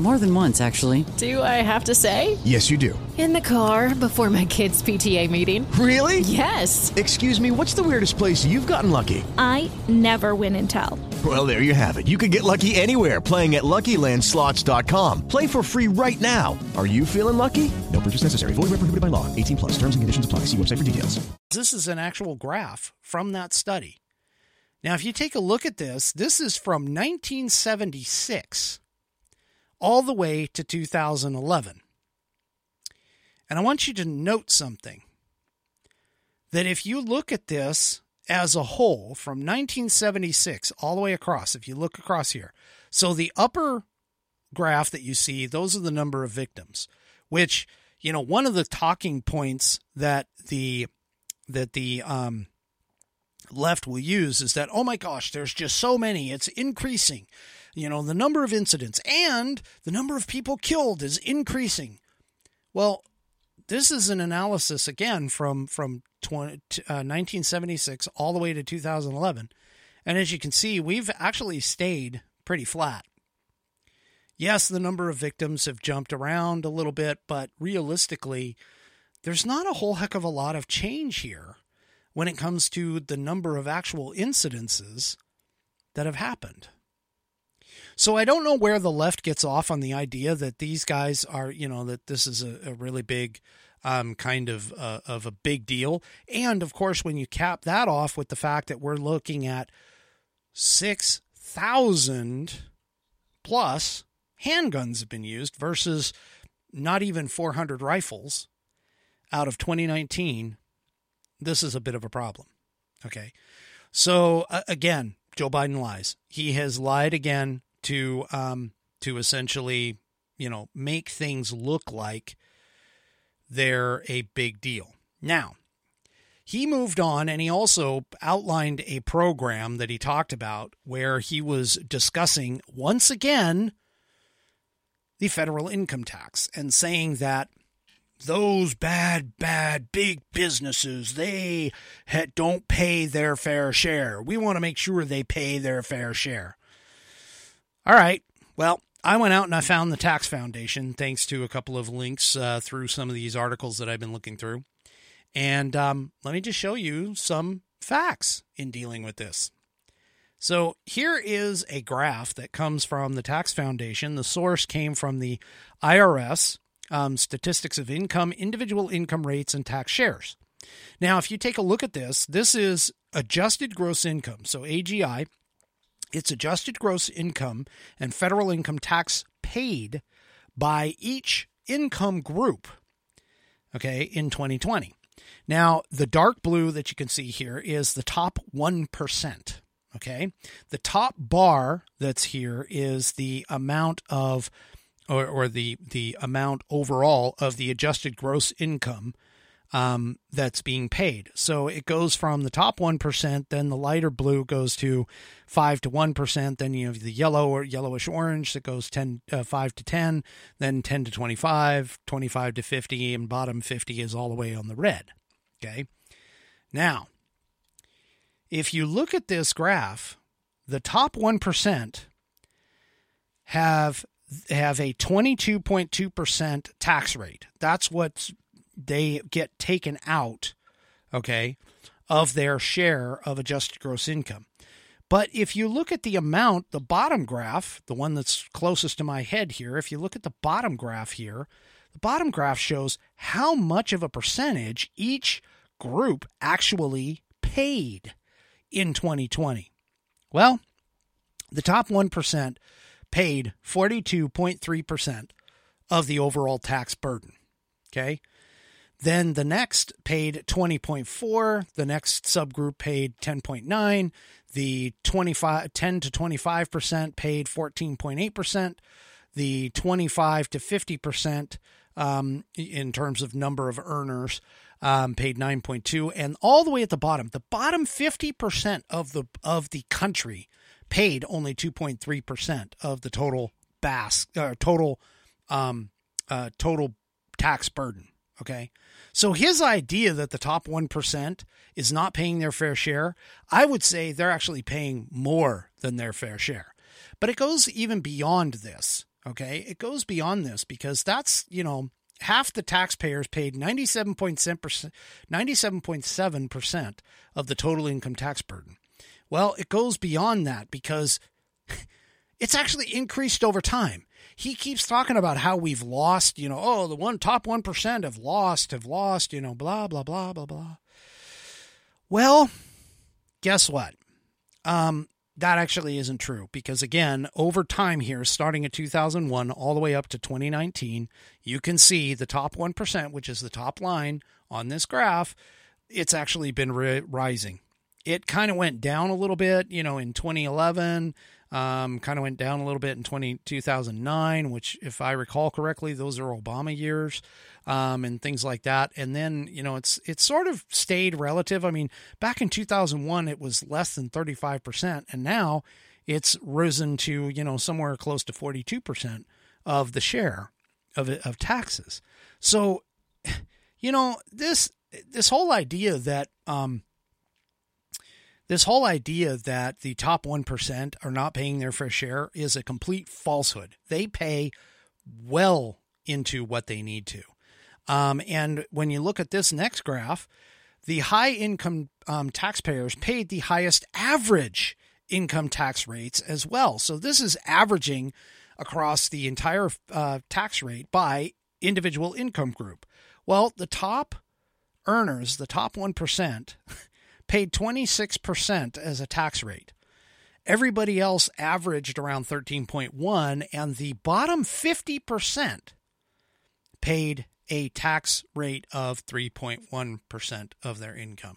[SPEAKER 8] More than once, actually.
[SPEAKER 9] Do I have to say?
[SPEAKER 10] Yes, you do.
[SPEAKER 9] In the car before my kids' PTA meeting.
[SPEAKER 10] Really?
[SPEAKER 9] Yes.
[SPEAKER 10] Excuse me, what's the weirdest place you've gotten lucky?
[SPEAKER 11] I never win and tell.
[SPEAKER 10] Well, there you have it. You can get lucky anywhere playing at LuckyLandSlots.com. Play for free right now. Are you feeling lucky? No purchase necessary. Void where prohibited by law. 18 plus. Terms and conditions apply. See website for details.
[SPEAKER 6] this is an actual graph from that study. Now, if you take a look at this, this is from 1976 all the way to 2011. And I want you to note something that if you look at this as a whole from 1976 all the way across, if you look across here, so the upper graph that you see, those are the number of victims, which, you know, one of the talking points that the that the um, left will use is that oh my gosh there's just so many it's increasing you know the number of incidents and the number of people killed is increasing. Well this is an analysis again from from 20, uh, 1976 all the way to 2011 and as you can see we've actually stayed pretty flat. Yes the number of victims have jumped around a little bit but realistically there's not a whole heck of a lot of change here when it comes to the number of actual incidences that have happened. So I don't know where the left gets off on the idea that these guys are, you know, that this is a, a really big um, kind of uh, of a big deal. And of course, when you cap that off with the fact that we're looking at six thousand plus handguns have been used versus not even 400 rifles out of 2019 this is a bit of a problem. Okay. So uh, again, Joe Biden lies. He has lied again to um, to essentially, you know, make things look like they're a big deal. Now, he moved on and he also outlined a program that he talked about where he was discussing once again the federal income tax and saying that those bad, bad big businesses, they don't pay their fair share. We want to make sure they pay their fair share. All right. Well, I went out and I found the Tax Foundation thanks to a couple of links uh, through some of these articles that I've been looking through. And um, let me just show you some facts in dealing with this. So here is a graph that comes from the Tax Foundation. The source came from the IRS um, statistics of income, individual income rates, and tax shares. Now, if you take a look at this, this is adjusted gross income. So AGI, it's adjusted gross income and federal income tax paid by each income group, okay, in 2020. Now, the dark blue that you can see here is the top 1%. Okay. The top bar that's here is the amount of or, or the the amount overall of the adjusted gross income um, that's being paid. So it goes from the top one percent, then the lighter blue goes to five to one percent, then you have the yellow or yellowish orange that goes 10, uh, five to ten, then ten to 25, 25 to fifty, and bottom fifty is all the way on the red. Okay, now if you look at this graph, the top one percent have have a 22.2% tax rate. That's what they get taken out, okay, of their share of adjusted gross income. But if you look at the amount, the bottom graph, the one that's closest to my head here, if you look at the bottom graph here, the bottom graph shows how much of a percentage each group actually paid in 2020. Well, the top 1% paid 42.3% of the overall tax burden. Okay. Then the next paid 20.4, the next subgroup paid 10.9, the 25 10 to 25% paid 14.8%, the 25 to 50% um, in terms of number of earners um, paid 9.2 and all the way at the bottom. The bottom 50% of the of the country paid only 2.3% of the total bas uh, total um, uh, total tax burden okay so his idea that the top 1% is not paying their fair share i would say they're actually paying more than their fair share but it goes even beyond this okay it goes beyond this because that's you know half the taxpayers paid 97.7%, 97.7% of the total income tax burden. Well, it goes beyond that because it's actually increased over time. He keeps talking about how we've lost, you know, oh, the one top 1% have lost, have lost, you know, blah, blah, blah, blah, blah. Well, guess what? Um, that actually isn't true because again over time here starting at 2001 all the way up to 2019 you can see the top 1% which is the top line on this graph it's actually been ri- rising it kind of went down a little bit you know in 2011 um, kind of went down a little bit in 20, 2009 which if i recall correctly those are obama years um, and things like that. And then you know it's it's sort of stayed relative. I mean, back in 2001 it was less than 35 percent, and now it's risen to you know somewhere close to 42 percent of the share of of taxes. So, you know this this whole idea that um, this whole idea that the top 1% are not paying their fair share is a complete falsehood. They pay well into what they need to. Um, and when you look at this next graph, the high income um, taxpayers paid the highest average income tax rates as well. So this is averaging across the entire uh, tax rate by individual income group. Well, the top earners, the top 1%, paid 26% as a tax rate. Everybody else averaged around 13.1 and the bottom 50% paid a tax rate of 3.1% of their income.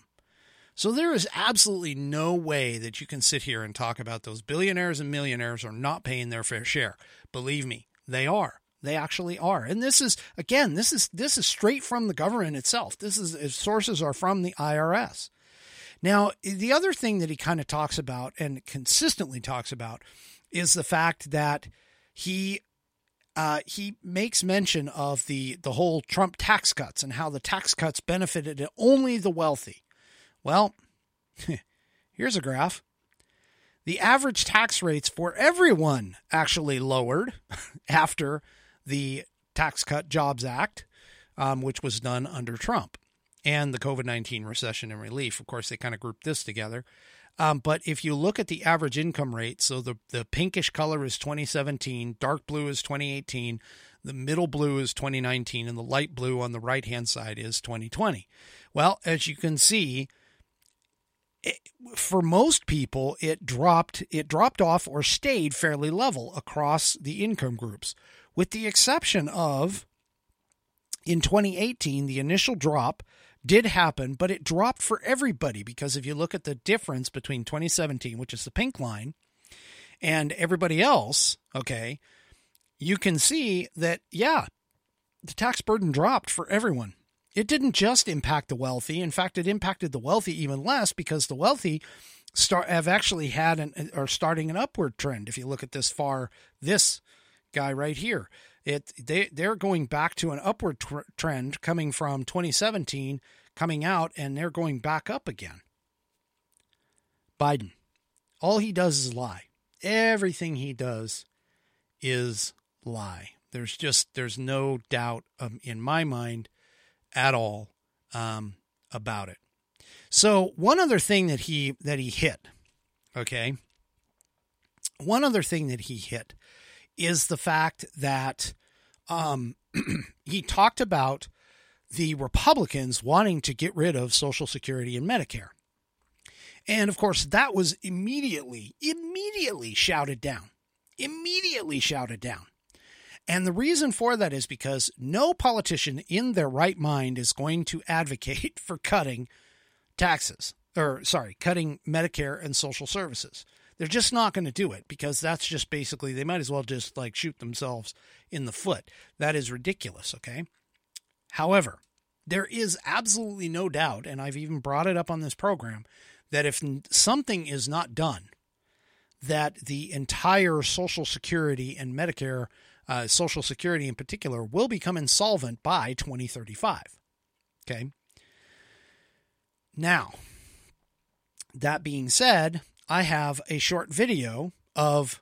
[SPEAKER 6] So there is absolutely no way that you can sit here and talk about those billionaires and millionaires are not paying their fair share. Believe me, they are. They actually are. And this is again, this is this is straight from the government itself. This is sources are from the IRS. Now, the other thing that he kind of talks about and consistently talks about is the fact that he uh, he makes mention of the the whole Trump tax cuts and how the tax cuts benefited only the wealthy. Well, here's a graph. The average tax rates for everyone actually lowered after the Tax Cut Jobs Act, um, which was done under Trump, and the COVID 19 recession and relief. Of course, they kind of grouped this together. Um, but if you look at the average income rate, so the, the pinkish color is 2017, dark blue is 2018, the middle blue is 2019, and the light blue on the right hand side is 2020. Well, as you can see, it, for most people, it dropped it dropped off or stayed fairly level across the income groups, with the exception of in 2018, the initial drop did happen, but it dropped for everybody because if you look at the difference between 2017, which is the pink line, and everybody else, okay, you can see that, yeah, the tax burden dropped for everyone. It didn't just impact the wealthy. In fact, it impacted the wealthy even less because the wealthy start have actually had an are starting an upward trend. If you look at this far, this guy right here, it they they're going back to an upward tr- trend coming from 2017 coming out and they're going back up again. Biden, all he does is lie. Everything he does is lie. There's just there's no doubt um, in my mind at all um, about it. So one other thing that he that he hit, okay, one other thing that he hit is the fact that um, he talked about the Republicans wanting to get rid of Social Security and Medicare. And of course, that was immediately, immediately shouted down. Immediately shouted down. And the reason for that is because no politician in their right mind is going to advocate for cutting taxes or sorry, cutting Medicare and social services. They're just not going to do it because that's just basically they might as well just like shoot themselves in the foot. That is ridiculous, okay? However, there is absolutely no doubt and I've even brought it up on this program that if something is not done that the entire social security and Medicare uh, social security in particular will become insolvent by 2035. Okay? Now, that being said, I have a short video of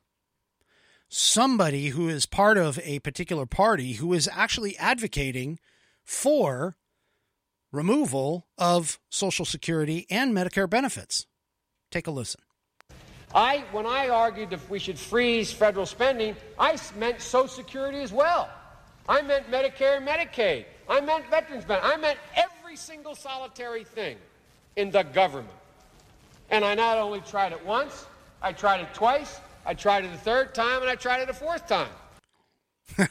[SPEAKER 6] somebody who is part of a particular party who is actually advocating for removal of Social Security and Medicare benefits. Take a listen.
[SPEAKER 12] I, when I argued that we should freeze federal spending, I meant Social Security as well. I meant Medicare and Medicaid. I meant veterans benefits. I meant every single solitary thing in the government. And I not only tried it once, I tried it twice, I tried it a third time, and I tried it a fourth time.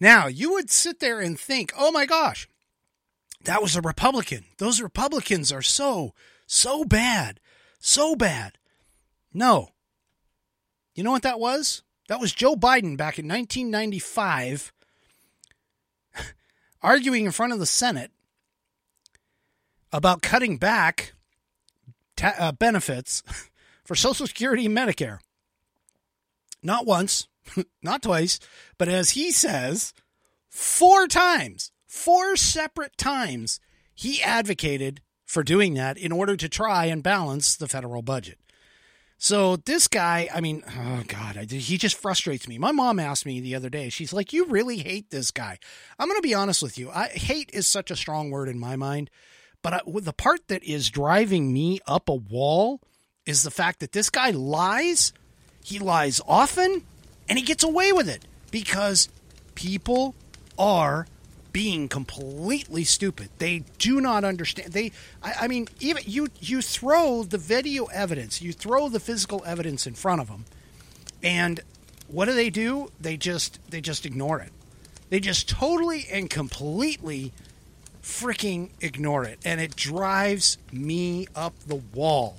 [SPEAKER 6] now, you would sit there and think, oh my gosh, that was a Republican. Those Republicans are so, so bad. So bad. No. You know what that was? That was Joe Biden back in 1995 arguing in front of the Senate about cutting back ta- uh, benefits for Social Security and Medicare. Not once, not twice, but as he says, four times, four separate times, he advocated for doing that in order to try and balance the federal budget. So this guy, I mean, oh God, I, he just frustrates me. My mom asked me the other day, she's like, You really hate this guy. I'm going to be honest with you. I, hate is such a strong word in my mind. But I, the part that is driving me up a wall is the fact that this guy lies. He lies often and he gets away with it because people are being completely stupid. They do not understand. They, I, I, mean, even you, you throw the video evidence, you throw the physical evidence in front of them, and what do they do? They just, they just ignore it. They just totally and completely freaking ignore it, and it drives me up the wall.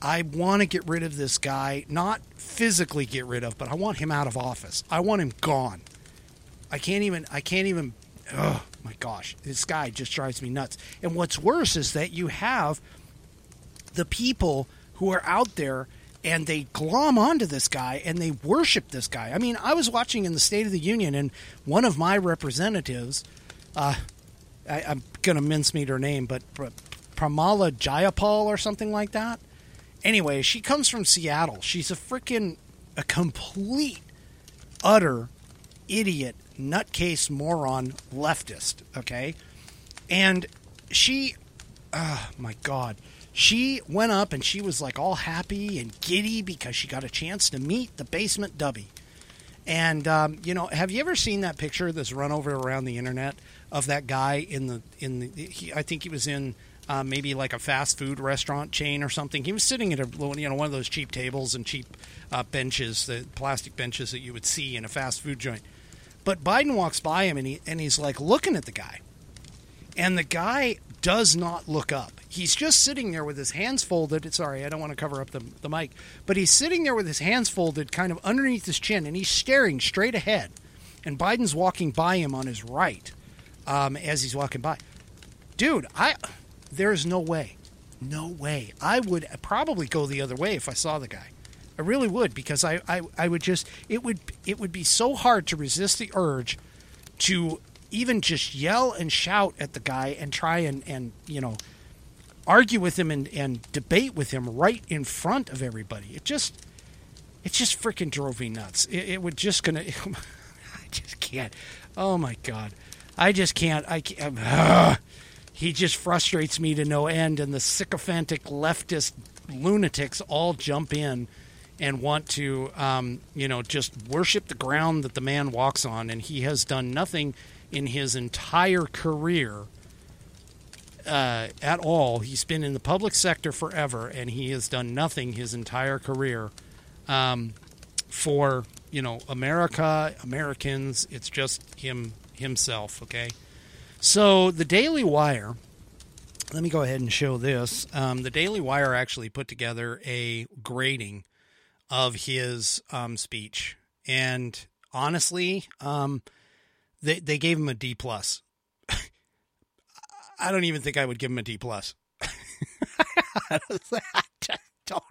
[SPEAKER 6] I want to get rid of this guy, not physically get rid of, but I want him out of office. I want him gone. I can't even I can't even oh my gosh, this guy just drives me nuts. And what's worse is that you have the people who are out there and they glom onto this guy and they worship this guy. I mean, I was watching in the State of the Union, and one of my representatives, uh, I, am going to mincemeat her name, but Pramila Jayapal or something like that. Anyway, she comes from Seattle. She's a freaking, a complete, utter idiot nutcase moron leftist, okay? And she, oh my God, she went up and she was like all happy and giddy because she got a chance to meet the basement Dubby. And um, you know, have you ever seen that picture that's run over around the internet of that guy in the in the? He, I think he was in uh, maybe like a fast food restaurant chain or something. He was sitting at a you know one of those cheap tables and cheap uh, benches, the plastic benches that you would see in a fast food joint. But Biden walks by him and he and he's like looking at the guy. And the guy does not look up. He's just sitting there with his hands folded. Sorry, I don't want to cover up the, the mic. But he's sitting there with his hands folded kind of underneath his chin and he's staring straight ahead. And Biden's walking by him on his right um, as he's walking by. Dude, I there's no way. No way. I would probably go the other way if I saw the guy. I really would because I, I, I would just it would it would be so hard to resist the urge to even just yell and shout at the guy and try and, and you know argue with him and, and debate with him right in front of everybody. It just it just freaking drove me nuts. It, it would just gonna I just can't. Oh my god. I just can't. I can't. Uh, he just frustrates me to no end, and the sycophantic leftist lunatics all jump in and want to, um, you know, just worship the ground that the man walks on. And he has done nothing in his entire career uh, at all. He's been in the public sector forever, and he has done nothing his entire career um, for you know, America, Americans. It's just him himself. Okay. So the Daily Wire. Let me go ahead and show this. Um, the Daily Wire actually put together a grading of his um, speech, and honestly, um, they they gave him a D plus. I don't even think I would give him a D plus. I just don't.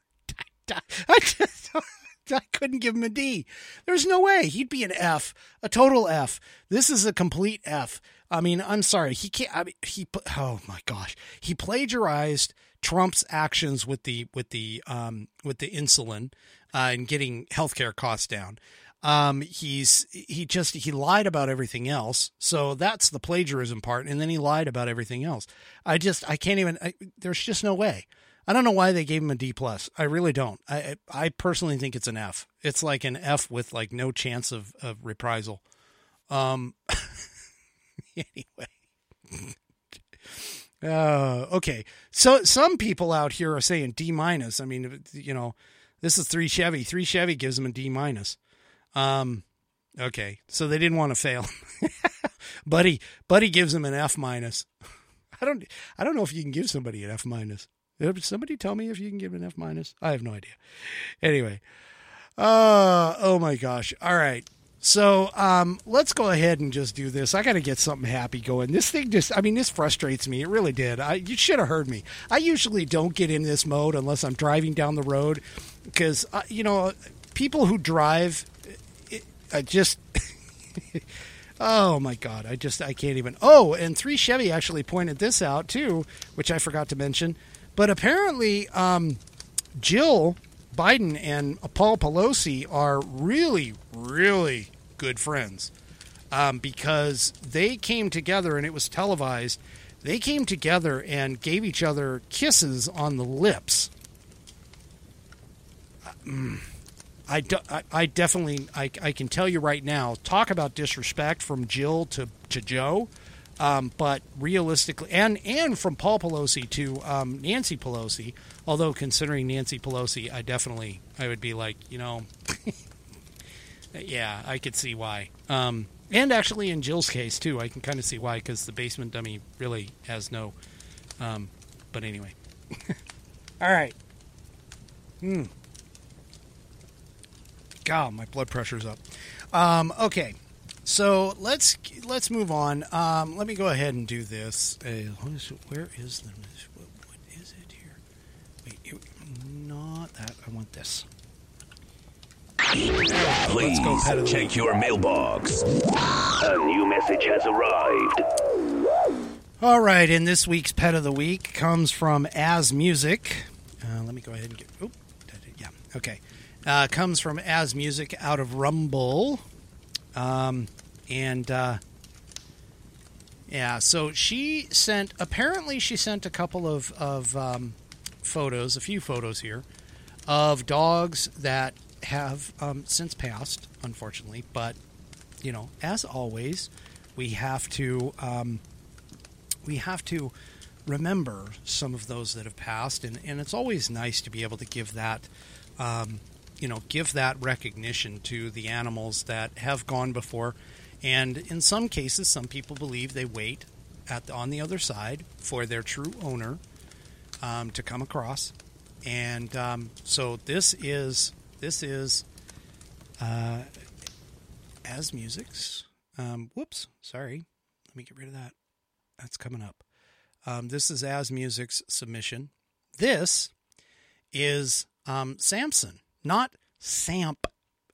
[SPEAKER 6] I just I couldn't give him a D. There's no way he'd be an F, a total F. This is a complete F. I mean, I'm sorry. He can't. I mean, he. Oh my gosh, he plagiarized Trump's actions with the with the um with the insulin uh, and getting healthcare costs down. Um, he's he just he lied about everything else. So that's the plagiarism part, and then he lied about everything else. I just I can't even. I, there's just no way. I don't know why they gave him a D plus. I really don't. I I personally think it's an F. It's like an F with like no chance of of reprisal. Um. anyway. Uh, okay. So some people out here are saying D minus. I mean, you know, this is three Chevy. Three Chevy gives them a D minus. Um, okay. So they didn't want to fail. Buddy, Buddy gives them an F minus. I don't, I don't know if you can give somebody an F minus. Somebody tell me if you can give an F minus. I have no idea. Anyway. Uh, oh my gosh. All right. So um, let's go ahead and just do this. I got to get something happy going. This thing just, I mean, this frustrates me. It really did. I, you should have heard me. I usually don't get in this mode unless I'm driving down the road because, uh, you know, people who drive, it, I just, oh my God, I just, I can't even. Oh, and 3 Chevy actually pointed this out too, which I forgot to mention. But apparently, um, Jill Biden and Paul Pelosi are really, really good friends um, because they came together and it was televised. They came together and gave each other kisses on the lips. I, do, I, I definitely I, I can tell you right now talk about disrespect from Jill to, to Joe um, but realistically, and and from Paul Pelosi to um, Nancy Pelosi, although considering Nancy Pelosi, I definitely I would be like, you know, yeah, I could see why. Um, and actually, in Jill's case too, I can kind of see why because the basement dummy really has no. Um, but anyway, all right. Hmm. God, my blood pressure's up. Um, okay. So let's let's move on. Um, let me go ahead and do this. Uh, where is the what, what is it here? Wait, it, not that. I want this.
[SPEAKER 13] Please check your mailbox. A new message has arrived.
[SPEAKER 6] All right, and this week's pet of the week comes from As Music. Uh, let me go ahead and get. Oh, yeah, okay. Uh, comes from As Music out of Rumble. Um, and uh, yeah, so she sent. Apparently, she sent a couple of of um, photos, a few photos here, of dogs that have um, since passed, unfortunately. But you know, as always, we have to um, we have to remember some of those that have passed, and, and it's always nice to be able to give that. Um, you know, give that recognition to the animals that have gone before and in some cases, some people believe they wait at the, on the other side for their true owner um, to come across. And um, so this is this is uh, as music's. Um, whoops, sorry. Let me get rid of that. That's coming up. Um, this is as music's submission. This is um, Samson, not Samp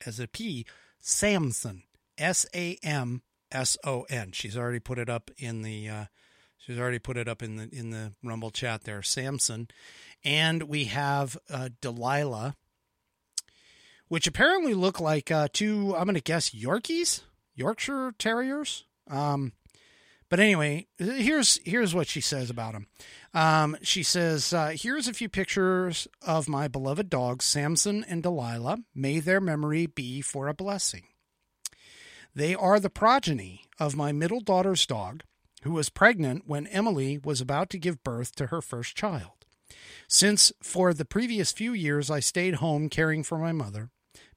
[SPEAKER 6] as a P. Samson. S A M S O N. She's already put it up in the uh, she's already put it up in the in the Rumble chat there. Samson, and we have uh, Delilah, which apparently look like uh, two. I'm going to guess Yorkies, Yorkshire Terriers. Um, but anyway, here's here's what she says about him. Um, she says, uh, "Here's a few pictures of my beloved dogs, Samson and Delilah. May their memory be for a blessing." They are the progeny of my middle daughter's dog, who was pregnant when Emily was about to give birth to her first child. Since for the previous few years I stayed home caring for my mother,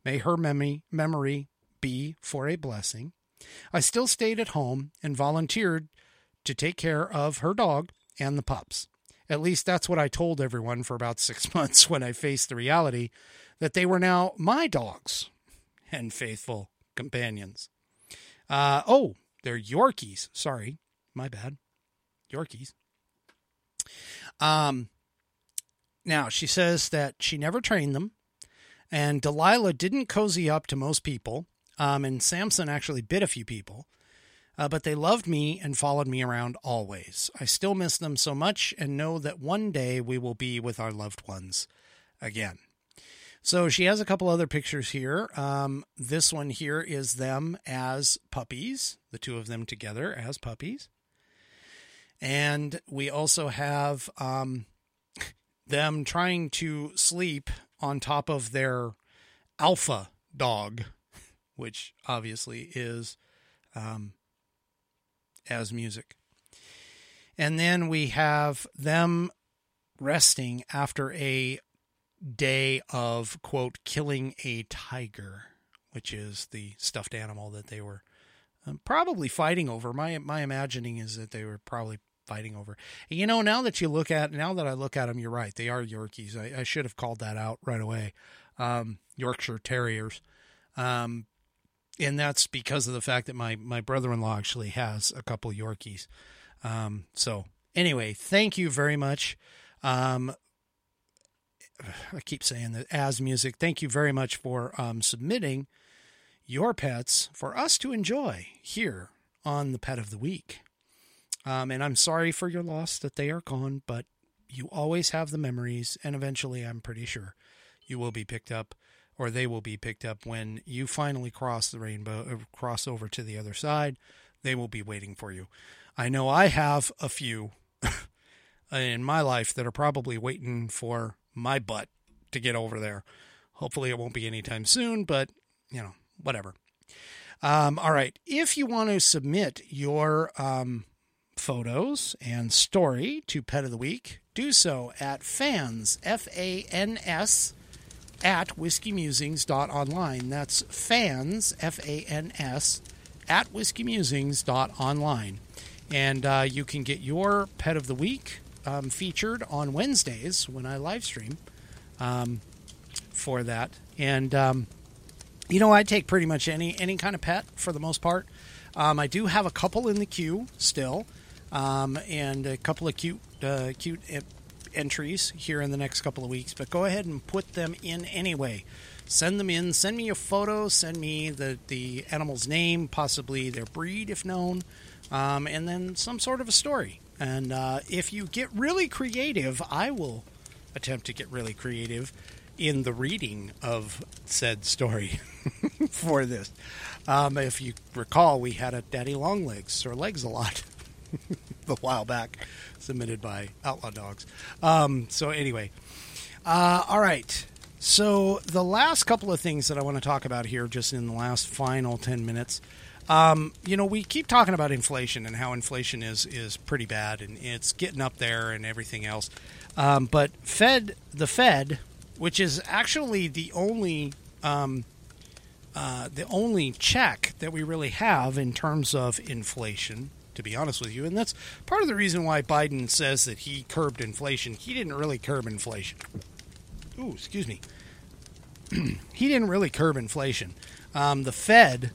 [SPEAKER 6] May her memory, memory be for a blessing. I still stayed at home and volunteered to take care of her dog and the pups. At least that's what I told everyone for about six months when I faced the reality that they were now my dogs and faithful companions. Uh, oh, they're Yorkies. Sorry, my bad. Yorkies. Um, now she says that she never trained them, and Delilah didn't cozy up to most people. Um, and Samson actually bit a few people. Uh, but they loved me and followed me around always. I still miss them so much and know that one day we will be with our loved ones again. So she has a couple other pictures here. Um, this one here is them as puppies, the two of them together as puppies. And we also have um, them trying to sleep on top of their alpha dog, which obviously is um, as music. And then we have them resting after a day of, quote, killing a tiger, which is the stuffed animal that they were um, probably fighting over. My, my imagining is that they were probably fighting over. You know, now that you look at, now that I look at them, you're right. They are Yorkies. I, I should have called that out right away. Um, Yorkshire Terriers. Um, and that's because of the fact that my my brother-in-law actually has a couple Yorkies. Um, so anyway, thank you very much. Um, I keep saying that as music. Thank you very much for um, submitting your pets for us to enjoy here on the Pet of the Week. Um, and I'm sorry for your loss that they are gone, but you always have the memories, and eventually, I'm pretty sure you will be picked up or they will be picked up when you finally cross the rainbow, uh, cross over to the other side. They will be waiting for you. I know I have a few in my life that are probably waiting for my butt to get over there. Hopefully, it won't be anytime soon, but you know, whatever. Um, all right. If you want to submit your um, photos and story to Pet of the Week, do so at fans, F A N S, at whiskeymusings.online. That's fans, F A N S, at whiskeymusings.online. And uh, you can get your Pet of the Week um, featured on Wednesdays when I live stream um, for that. And, um, you know, I take pretty much any, any kind of pet for the most part. Um, I do have a couple in the queue still, um, and a couple of cute, uh, cute entries here in the next couple of weeks, but go ahead and put them in anyway. Send them in. Send me a photo. Send me the, the animal's name, possibly their breed if known, um, and then some sort of a story. And uh, if you get really creative, I will attempt to get really creative in the reading of said story for this. Um, if you recall, we had a Daddy Longlegs or Legs a lot a while back, submitted by Outlaw Dogs. Um, so anyway, uh, all right. So the last couple of things that I want to talk about here, just in the last final ten minutes. Um, you know, we keep talking about inflation and how inflation is is pretty bad and it's getting up there and everything else. Um, but Fed, the Fed, which is actually the only um, uh, the only check that we really have in terms of inflation, to be honest with you, and that's part of the reason why Biden says that he curbed inflation. He didn't really curb inflation. Ooh, excuse me. he didn't really curb inflation. Um, the Fed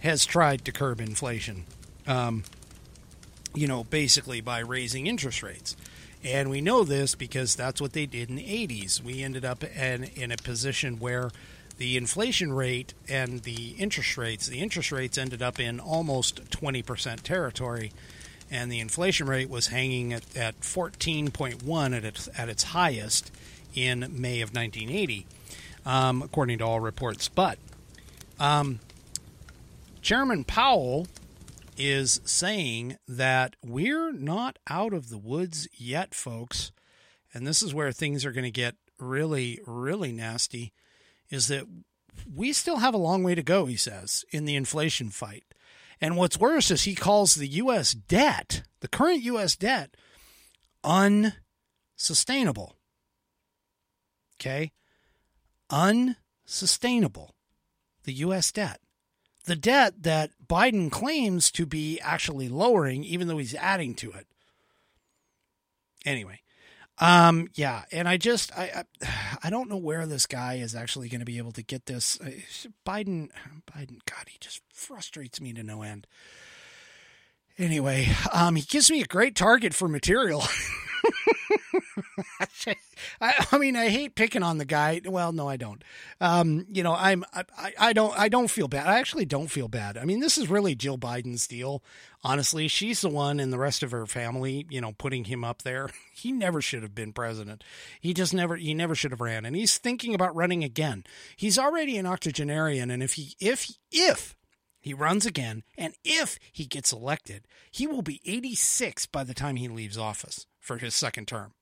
[SPEAKER 6] has tried to curb inflation, um, you know, basically by raising interest rates. And we know this because that's what they did in the 80s. We ended up in, in a position where the inflation rate and the interest rates, the interest rates ended up in almost 20% territory, and the inflation rate was hanging at, at 14.1 at its, at its highest in May of 1980, um, according to all reports. But um, Chairman Powell is saying that we're not out of the woods yet, folks. And this is where things are going to get really, really nasty. Is that we still have a long way to go, he says, in the inflation fight. And what's worse is he calls the U.S. debt, the current U.S. debt, unsustainable. Okay? Unsustainable. the U.S. debt. The debt that Biden claims to be actually lowering, even though he's adding to it. Anyway, um, yeah, and I just I, I I don't know where this guy is actually going to be able to get this. Uh, Biden, Biden, God, he just frustrates me to no end. Anyway, um, he gives me a great target for material. I, I, mean, I hate picking on the guy. Well, no, I don't. Um, you know, I'm, I, I don't, I don't feel bad. I actually don't feel bad. I mean, this is really Jill Biden's deal. Honestly, she's the one and the rest of her family, you know, putting him up there. He never should have been president. He just never, he never should have ran. And he's thinking about running again. He's already an octogenarian. And if he, if, if he runs again, and if he gets elected, he will be 86 by the time he leaves office for his second term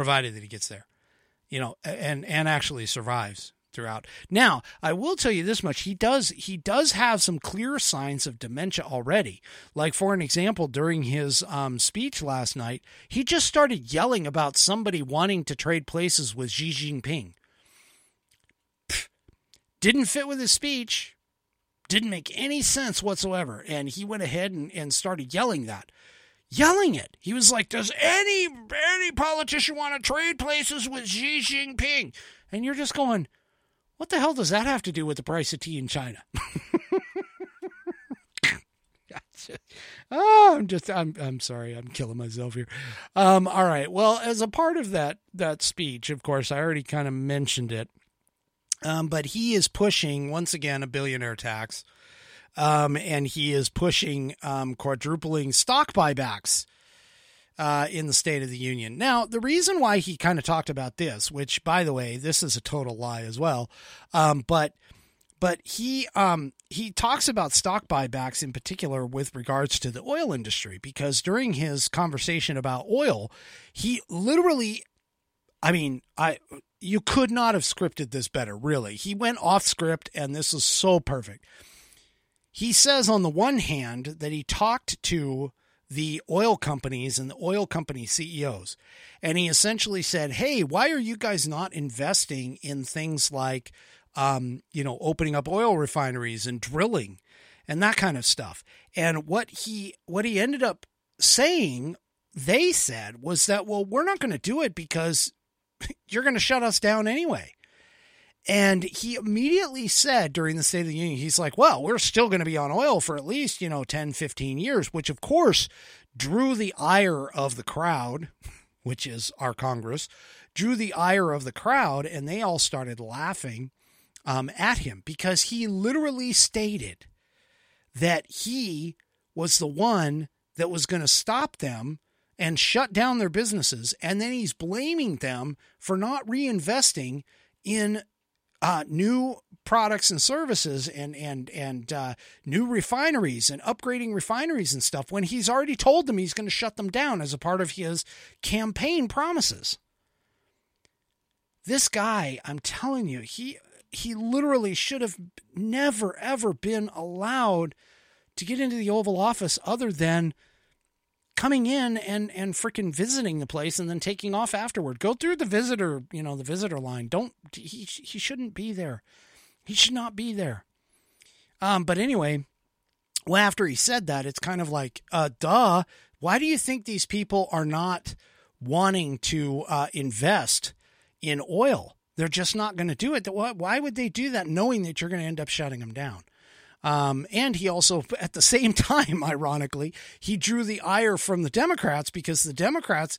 [SPEAKER 6] provided that he gets there, you know, and and actually survives throughout. Now, I will tell you this much: he does he does have some clear signs of dementia already. Like for an example, during his um, speech last night, he just started yelling about somebody wanting to trade places with Xi Jinping. Pfft, didn't fit with his speech. Didn't make any sense whatsoever. And he went ahead and, and started yelling that yelling it. He was like, "Does any any politician want to trade places with Xi Jinping?" And you're just going, "What the hell does that have to do with the price of tea in China?" oh, I'm just I'm I'm sorry. I'm killing myself here. Um all right. Well, as a part of that that speech, of course, I already kind of mentioned it. Um but he is pushing once again a billionaire tax um, and he is pushing um, quadrupling stock buybacks uh, in the State of the Union. Now, the reason why he kind of talked about this, which, by the way, this is a total lie as well, um, but but he um, he talks about stock buybacks in particular with regards to the oil industry because during his conversation about oil, he literally, I mean, I you could not have scripted this better, really. He went off script, and this is so perfect he says on the one hand that he talked to the oil companies and the oil company CEOs. And he essentially said, Hey, why are you guys not investing in things like, um, you know, opening up oil refineries and drilling and that kind of stuff? And what he, what he ended up saying, they said was that, well, we're not going to do it because you're going to shut us down anyway. And he immediately said during the State of the Union, he's like, well, we're still going to be on oil for at least, you know, 10, 15 years, which of course drew the ire of the crowd, which is our Congress, drew the ire of the crowd, and they all started laughing um, at him because he literally stated that he was the one that was going to stop them and shut down their businesses. And then he's blaming them for not reinvesting in uh, new products and services and and and uh, new refineries and upgrading refineries and stuff when he's already told them he's going to shut them down as a part of his campaign promises. This guy, I'm telling you, he he literally should have never ever been allowed to get into the Oval Office other than coming in and and freaking visiting the place and then taking off afterward. Go through the visitor, you know, the visitor line. Don't he he shouldn't be there. He should not be there. Um but anyway, well after he said that, it's kind of like uh duh, why do you think these people are not wanting to uh invest in oil? They're just not going to do it. Why would they do that knowing that you're going to end up shutting them down? Um, and he also, at the same time, ironically, he drew the ire from the Democrats because the Democrats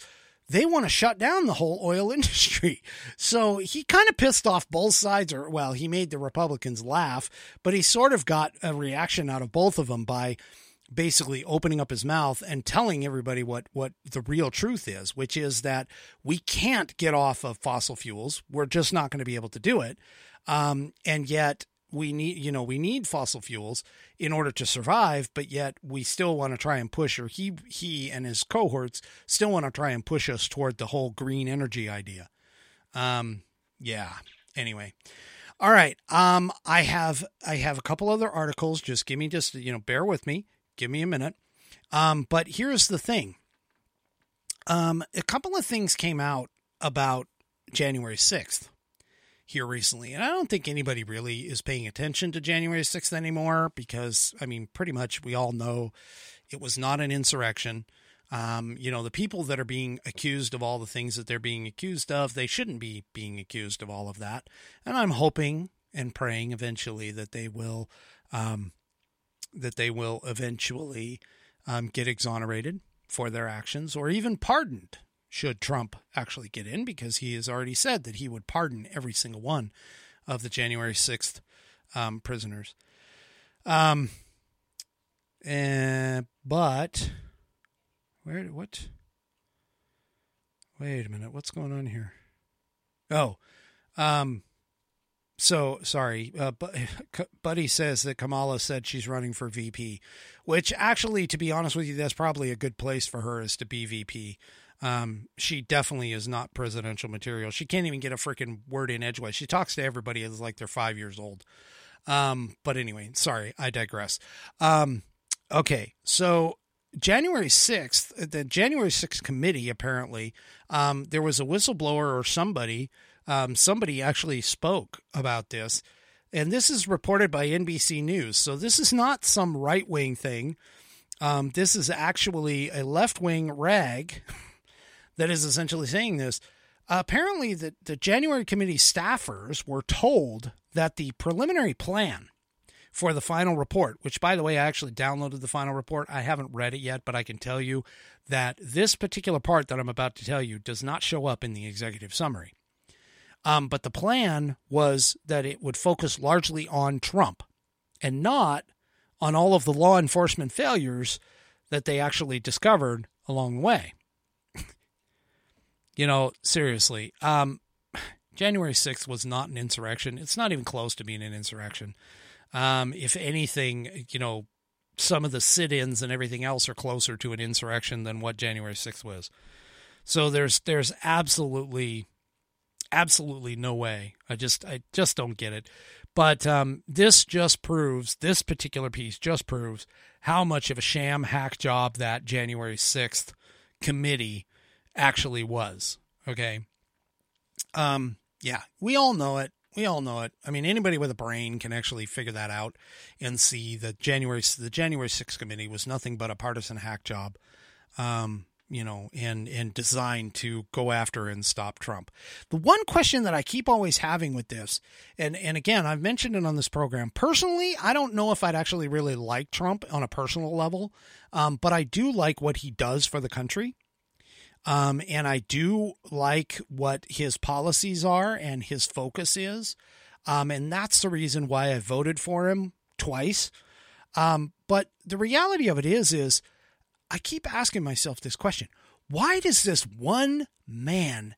[SPEAKER 6] they want to shut down the whole oil industry. So he kind of pissed off both sides, or well, he made the Republicans laugh, but he sort of got a reaction out of both of them by basically opening up his mouth and telling everybody what what the real truth is, which is that we can't get off of fossil fuels. We're just not going to be able to do it. Um, and yet we need you know we need fossil fuels in order to survive but yet we still want to try and push or he he and his cohorts still want to try and push us toward the whole green energy idea. Um yeah anyway. All right um i have i have a couple other articles just give me just you know bear with me give me a minute. Um but here's the thing. Um a couple of things came out about january 6th here recently. And I don't think anybody really is paying attention to January 6th anymore because, I mean, pretty much we all know it was not an insurrection. Um, you know, the people that are being accused of all the things that they're being accused of, they shouldn't be being accused of all of that. And I'm hoping and praying eventually that they will, um, that they will eventually um, get exonerated for their actions or even pardoned should Trump actually get in, because he has already said that he would pardon every single one of the January 6th um, prisoners. Um, and, but, where, what? Wait a minute, what's going on here? Oh, um, so sorry, uh, Buddy says that Kamala said she's running for VP, which actually, to be honest with you, that's probably a good place for her is to be VP. Um, she definitely is not presidential material. She can't even get a freaking word in edgewise. She talks to everybody as like they're five years old. Um, but anyway, sorry, I digress. Um, okay, so January 6th, the January 6th committee, apparently, um, there was a whistleblower or somebody, um, somebody actually spoke about this. And this is reported by NBC News. So this is not some right wing thing. Um, this is actually a left wing rag that is essentially saying this. Uh, apparently, the, the January committee staffers were told that the preliminary plan for the final report, which, by the way, I actually downloaded the final report. I haven't read it yet, but I can tell you that this particular part that I'm about to tell you does not show up in the executive summary. Um, but the plan was that it would focus largely on Trump and not on all of the law enforcement failures that they actually discovered along the way you know, seriously, um, January 6th was not an insurrection. It's not even close to being an insurrection. Um, if anything, you know, some of the sit ins and everything else are closer to an insurrection than what January 6th was. So there's there's absolutely absolutely no way. I just I just don't get it. But um, this just proves this particular piece just proves how much of a sham hack job that January 6th committee actually was. Okay. Um, yeah, we all know it. We all know it. I mean, anybody with a brain can actually figure that out and see that January the January 6th committee was nothing but a partisan hack job. Um, you know, and and designed to go after and stop Trump. The one question that I keep always having with this, and and again, I've mentioned it on this program. Personally, I don't know if I'd actually really like Trump on a personal level, um, but I do like what he does for the country. Um, and I do like what his policies are and his focus is. Um, and that's the reason why I voted for him twice. Um, but the reality of it is, is I keep asking myself this question. Why does this one man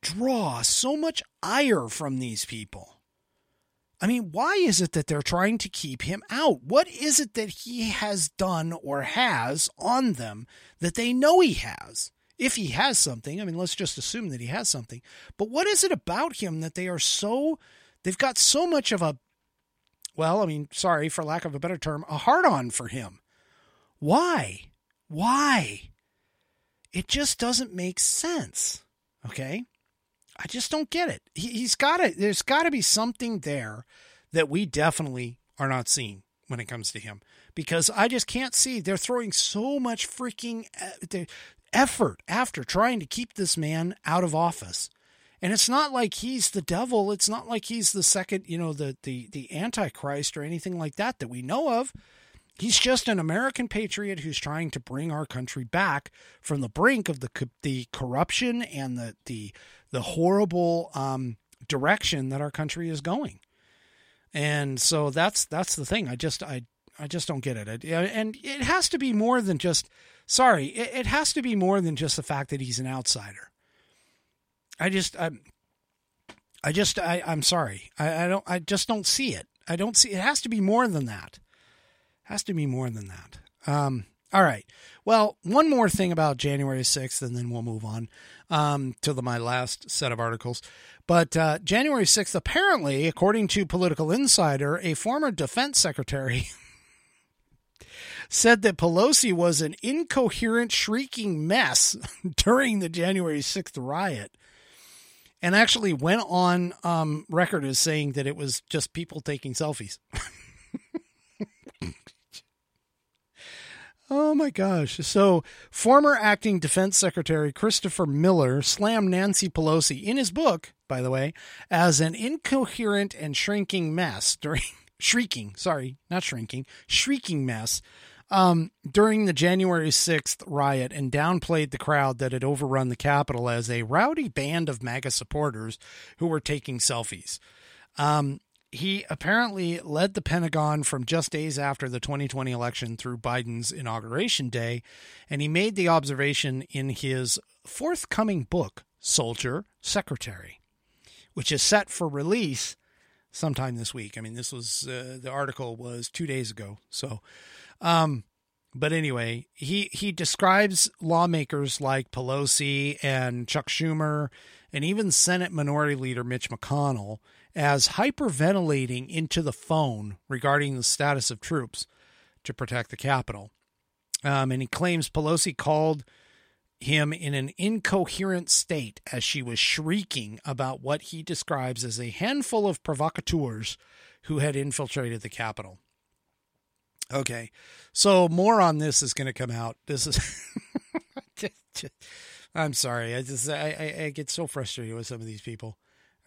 [SPEAKER 6] draw so much ire from these people? I mean, why is it that they're trying to keep him out? What is it that he has done or has on them that they know he has? If he has something. I mean, let's just assume that he has something. But what is it about him that they are so, they've got so much of a, well, I mean, sorry for lack of a better term, a hard on for him? Why? Why? It just doesn't make sense. Okay. I just don't get it. He, has got to, there's got to be something there that we definitely are not seeing when it comes to him because I just can't see. They're throwing so much freaking uh, effort after trying to keep this man out of office. And it's not like he's the devil. It's not like he's the second, you know, the the the antichrist or anything like that that we know of. He's just an American patriot who's trying to bring our country back from the brink of the the corruption and the the the horrible um, direction that our country is going. And so that's that's the thing. I just I I just don't get it. and it has to be more than just sorry, it, it has to be more than just the fact that he's an outsider. I just, I'm, I just, I, I'm sorry. I, I don't, I just don't see it. I don't see, it has to be more than that. It has to be more than that. Um, all right. Well, one more thing about January 6th, and then we'll move on um, to the, my last set of articles. But uh, January 6th, apparently, according to Political Insider, a former defense secretary said that Pelosi was an incoherent, shrieking mess during the January 6th riot. and actually went on um, record as saying that it was just people taking selfies. Oh my gosh. So, former acting defense secretary Christopher Miller slammed Nancy Pelosi in his book, by the way, as an incoherent and shrinking mess during shrieking, sorry, not shrinking, shrieking mess um, during the January 6th riot and downplayed the crowd that had overrun the Capitol as a rowdy band of MAGA supporters who were taking selfies. Um, he apparently led the Pentagon from just days after the 2020 election through Biden's inauguration day, and he made the observation in his forthcoming book, Soldier Secretary, which is set for release sometime this week. I mean, this was uh, the article was two days ago, so. Um, but anyway, he he describes lawmakers like Pelosi and Chuck Schumer and even Senate Minority Leader Mitch McConnell as hyperventilating into the phone regarding the status of troops to protect the Capitol. Um, and he claims Pelosi called him in an incoherent state as she was shrieking about what he describes as a handful of provocateurs who had infiltrated the Capitol. Okay, so more on this is going to come out. This is. I'm sorry. I just I, I, I get so frustrated with some of these people.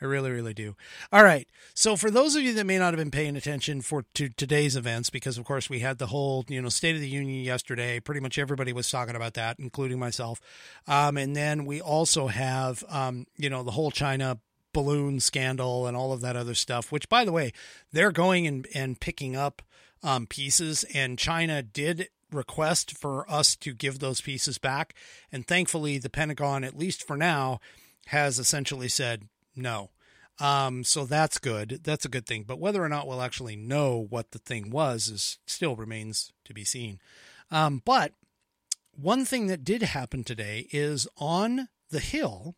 [SPEAKER 6] I really, really do. All right. So for those of you that may not have been paying attention for to today's events, because of course we had the whole you know State of the Union yesterday. Pretty much everybody was talking about that, including myself. Um, and then we also have um, you know the whole China balloon scandal and all of that other stuff. Which, by the way, they're going and and picking up um, pieces, and China did request for us to give those pieces back, and thankfully the Pentagon, at least for now, has essentially said no. Um, so that's good. That's a good thing. But whether or not we'll actually know what the thing was is still remains to be seen. Um, but one thing that did happen today is on the Hill,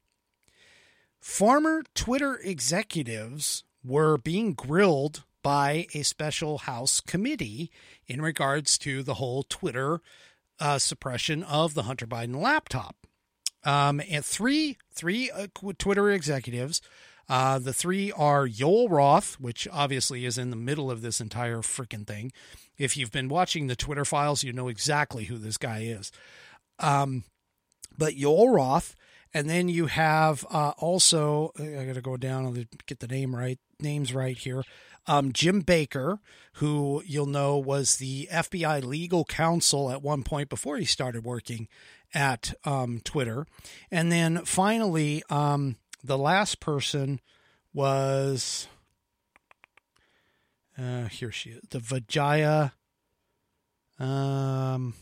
[SPEAKER 6] former Twitter executives were being grilled by a special House committee in regards to the whole Twitter uh, suppression of the Hunter Biden laptop. Um, and three three uh, Twitter executives. Uh, the three are Joel Roth, which obviously is in the middle of this entire freaking thing. If you've been watching the Twitter files, you know exactly who this guy is. Um, but Joel Roth, and then you have uh, also I got to go down and get the name right, names right here. Um, Jim Baker, who you'll know was the FBI legal counsel at one point before he started working at um, Twitter. And then finally, um, the last person was uh, here she is, the Vijaya. Um,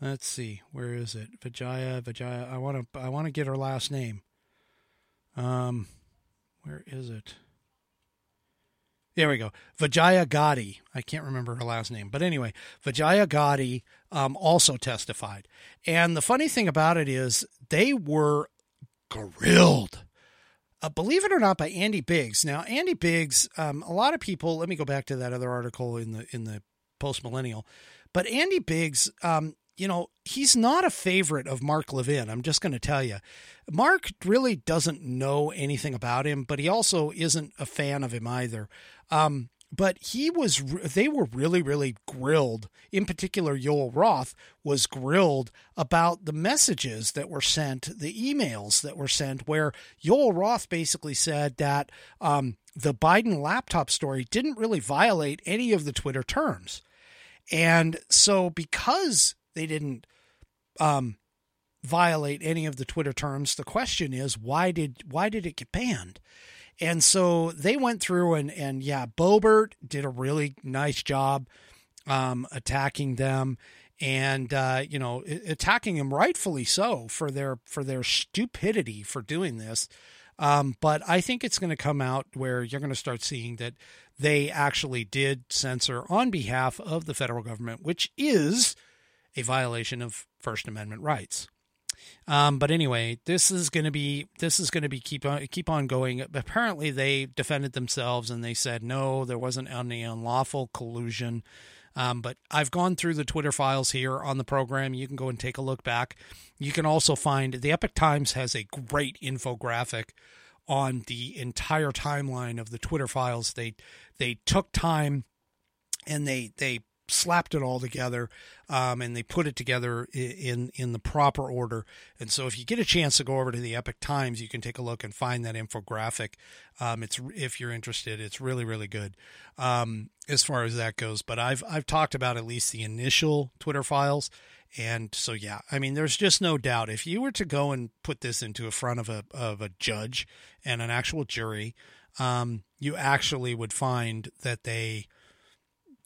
[SPEAKER 6] let's see, where is it? Vijaya, Vijaya. I want to, I want to get her last name. Um, where is it? There we go. Vijaya Gadde. I can't remember her last name. But anyway, Vijaya Gadde um, also testified. And the funny thing about it is they were grilled. Uh, believe it or not, by Andy Biggs. Now, Andy Biggs, um, a lot of people. Let me go back to that other article in the in the post millennial. But Andy Biggs, um, you know, he's not a favorite of Mark Levin. I'm just going to tell you. Mark really doesn't know anything about him, but he also isn't a fan of him either. Um, but he was, they were really, really grilled. In particular, Joel Roth was grilled about the messages that were sent, the emails that were sent, where Joel Roth basically said that um, the Biden laptop story didn't really violate any of the Twitter terms. And so, because they didn't um, violate any of the Twitter terms. The question is, why did why did it get banned? And so they went through and and yeah, Boebert did a really nice job um, attacking them and uh, you know attacking them rightfully so for their for their stupidity for doing this. Um, but I think it's going to come out where you're going to start seeing that they actually did censor on behalf of the federal government, which is a violation of First Amendment rights. Um, but anyway, this is going to be this is going to be keep on keep on going. Apparently, they defended themselves and they said no, there wasn't any unlawful collusion. Um, but I've gone through the Twitter files here on the program. You can go and take a look back. You can also find the Epoch Times has a great infographic on the entire timeline of the Twitter files. They they took time and they they slapped it all together um, and they put it together in in the proper order. And so if you get a chance to go over to the Epoch Times you can take a look and find that infographic. Um, it's if you're interested it's really really good um, as far as that goes. But i've i've talked about at least the initial twitter files. And so yeah i mean there's just no doubt. If you were to go and put this into a front of a of a judge and an actual jury um, you actually would find that they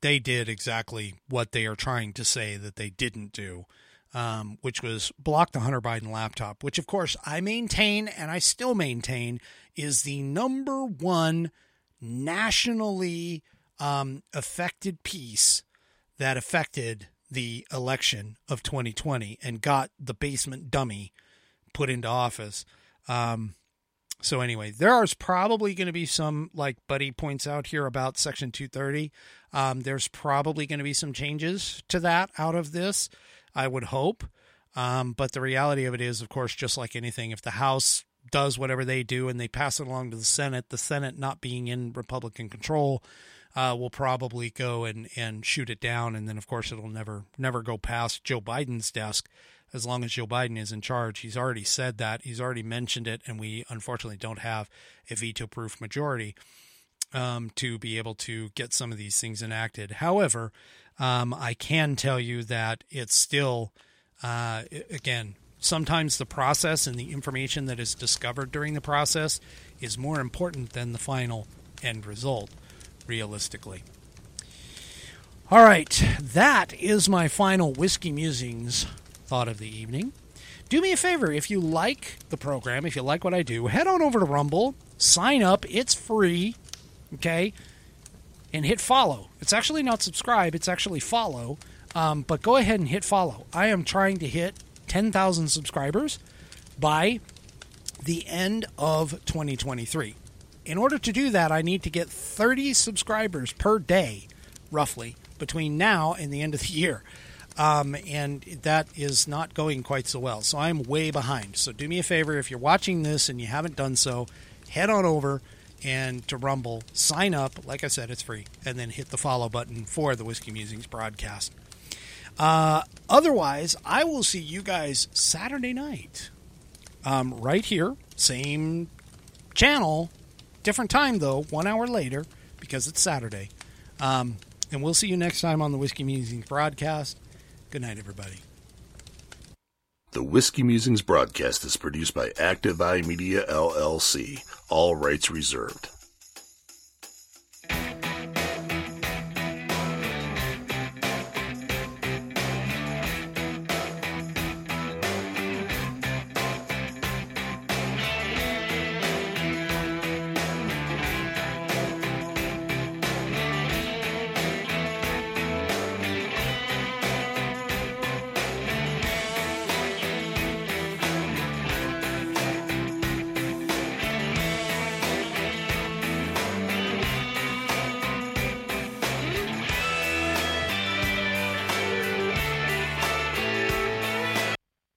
[SPEAKER 6] they did exactly what they are trying to say that they didn't do, um, which was block the Hunter Biden laptop, which, of course, I maintain and I still maintain is the number one nationally um, affected piece that affected the election of 2020 and got the basement dummy put into office. Um, so anyway, there is probably going to be some, like Buddy points out here about Section 230. Um, there's probably going to be some changes to that out of this. I would hope. Um, but the reality of it is, of course, just like anything, if the House does whatever they do and they pass it along to the Senate, the Senate not being in Republican control, uh, will probably go and, and shoot it down, and then of course it'll never never go past Joe Biden's desk as long as Joe Biden is in charge. He's already said that. He's already mentioned it, and we unfortunately don't have a veto proof majority um, to be able to get some of these things enacted. However, um, I can tell you that it's still, uh, again, sometimes the process and the information that is discovered during the process is more important than the final end result, realistically. All right, that is my final Whiskey Musings thought of the evening. Do me a favor, if you like the program, if you like what I do, head on over to Rumble, sign up, it's free, okay? And hit follow. It's actually not subscribe, it's actually follow. Um, but go ahead and hit follow. I am trying to hit 10,000 subscribers by the end of 2023. In order to do that, I need to get 30 subscribers per day, roughly, between now and the end of the year. Um, and that is not going quite so well. So I'm way behind. So do me a favor if you're watching this and you haven't done so, head on over and to Rumble, sign up. Like I said, it's free, and then hit the follow button for the Whiskey Musings broadcast. Uh, otherwise, I will see you guys Saturday night, um, right here, same channel, different time though, one hour later because it's Saturday. Um, and we'll see you next time on the Whiskey Musings broadcast. Good night, everybody.
[SPEAKER 4] The Whiskey Musings broadcast is produced by Active Eye Media LLC. All rights reserved.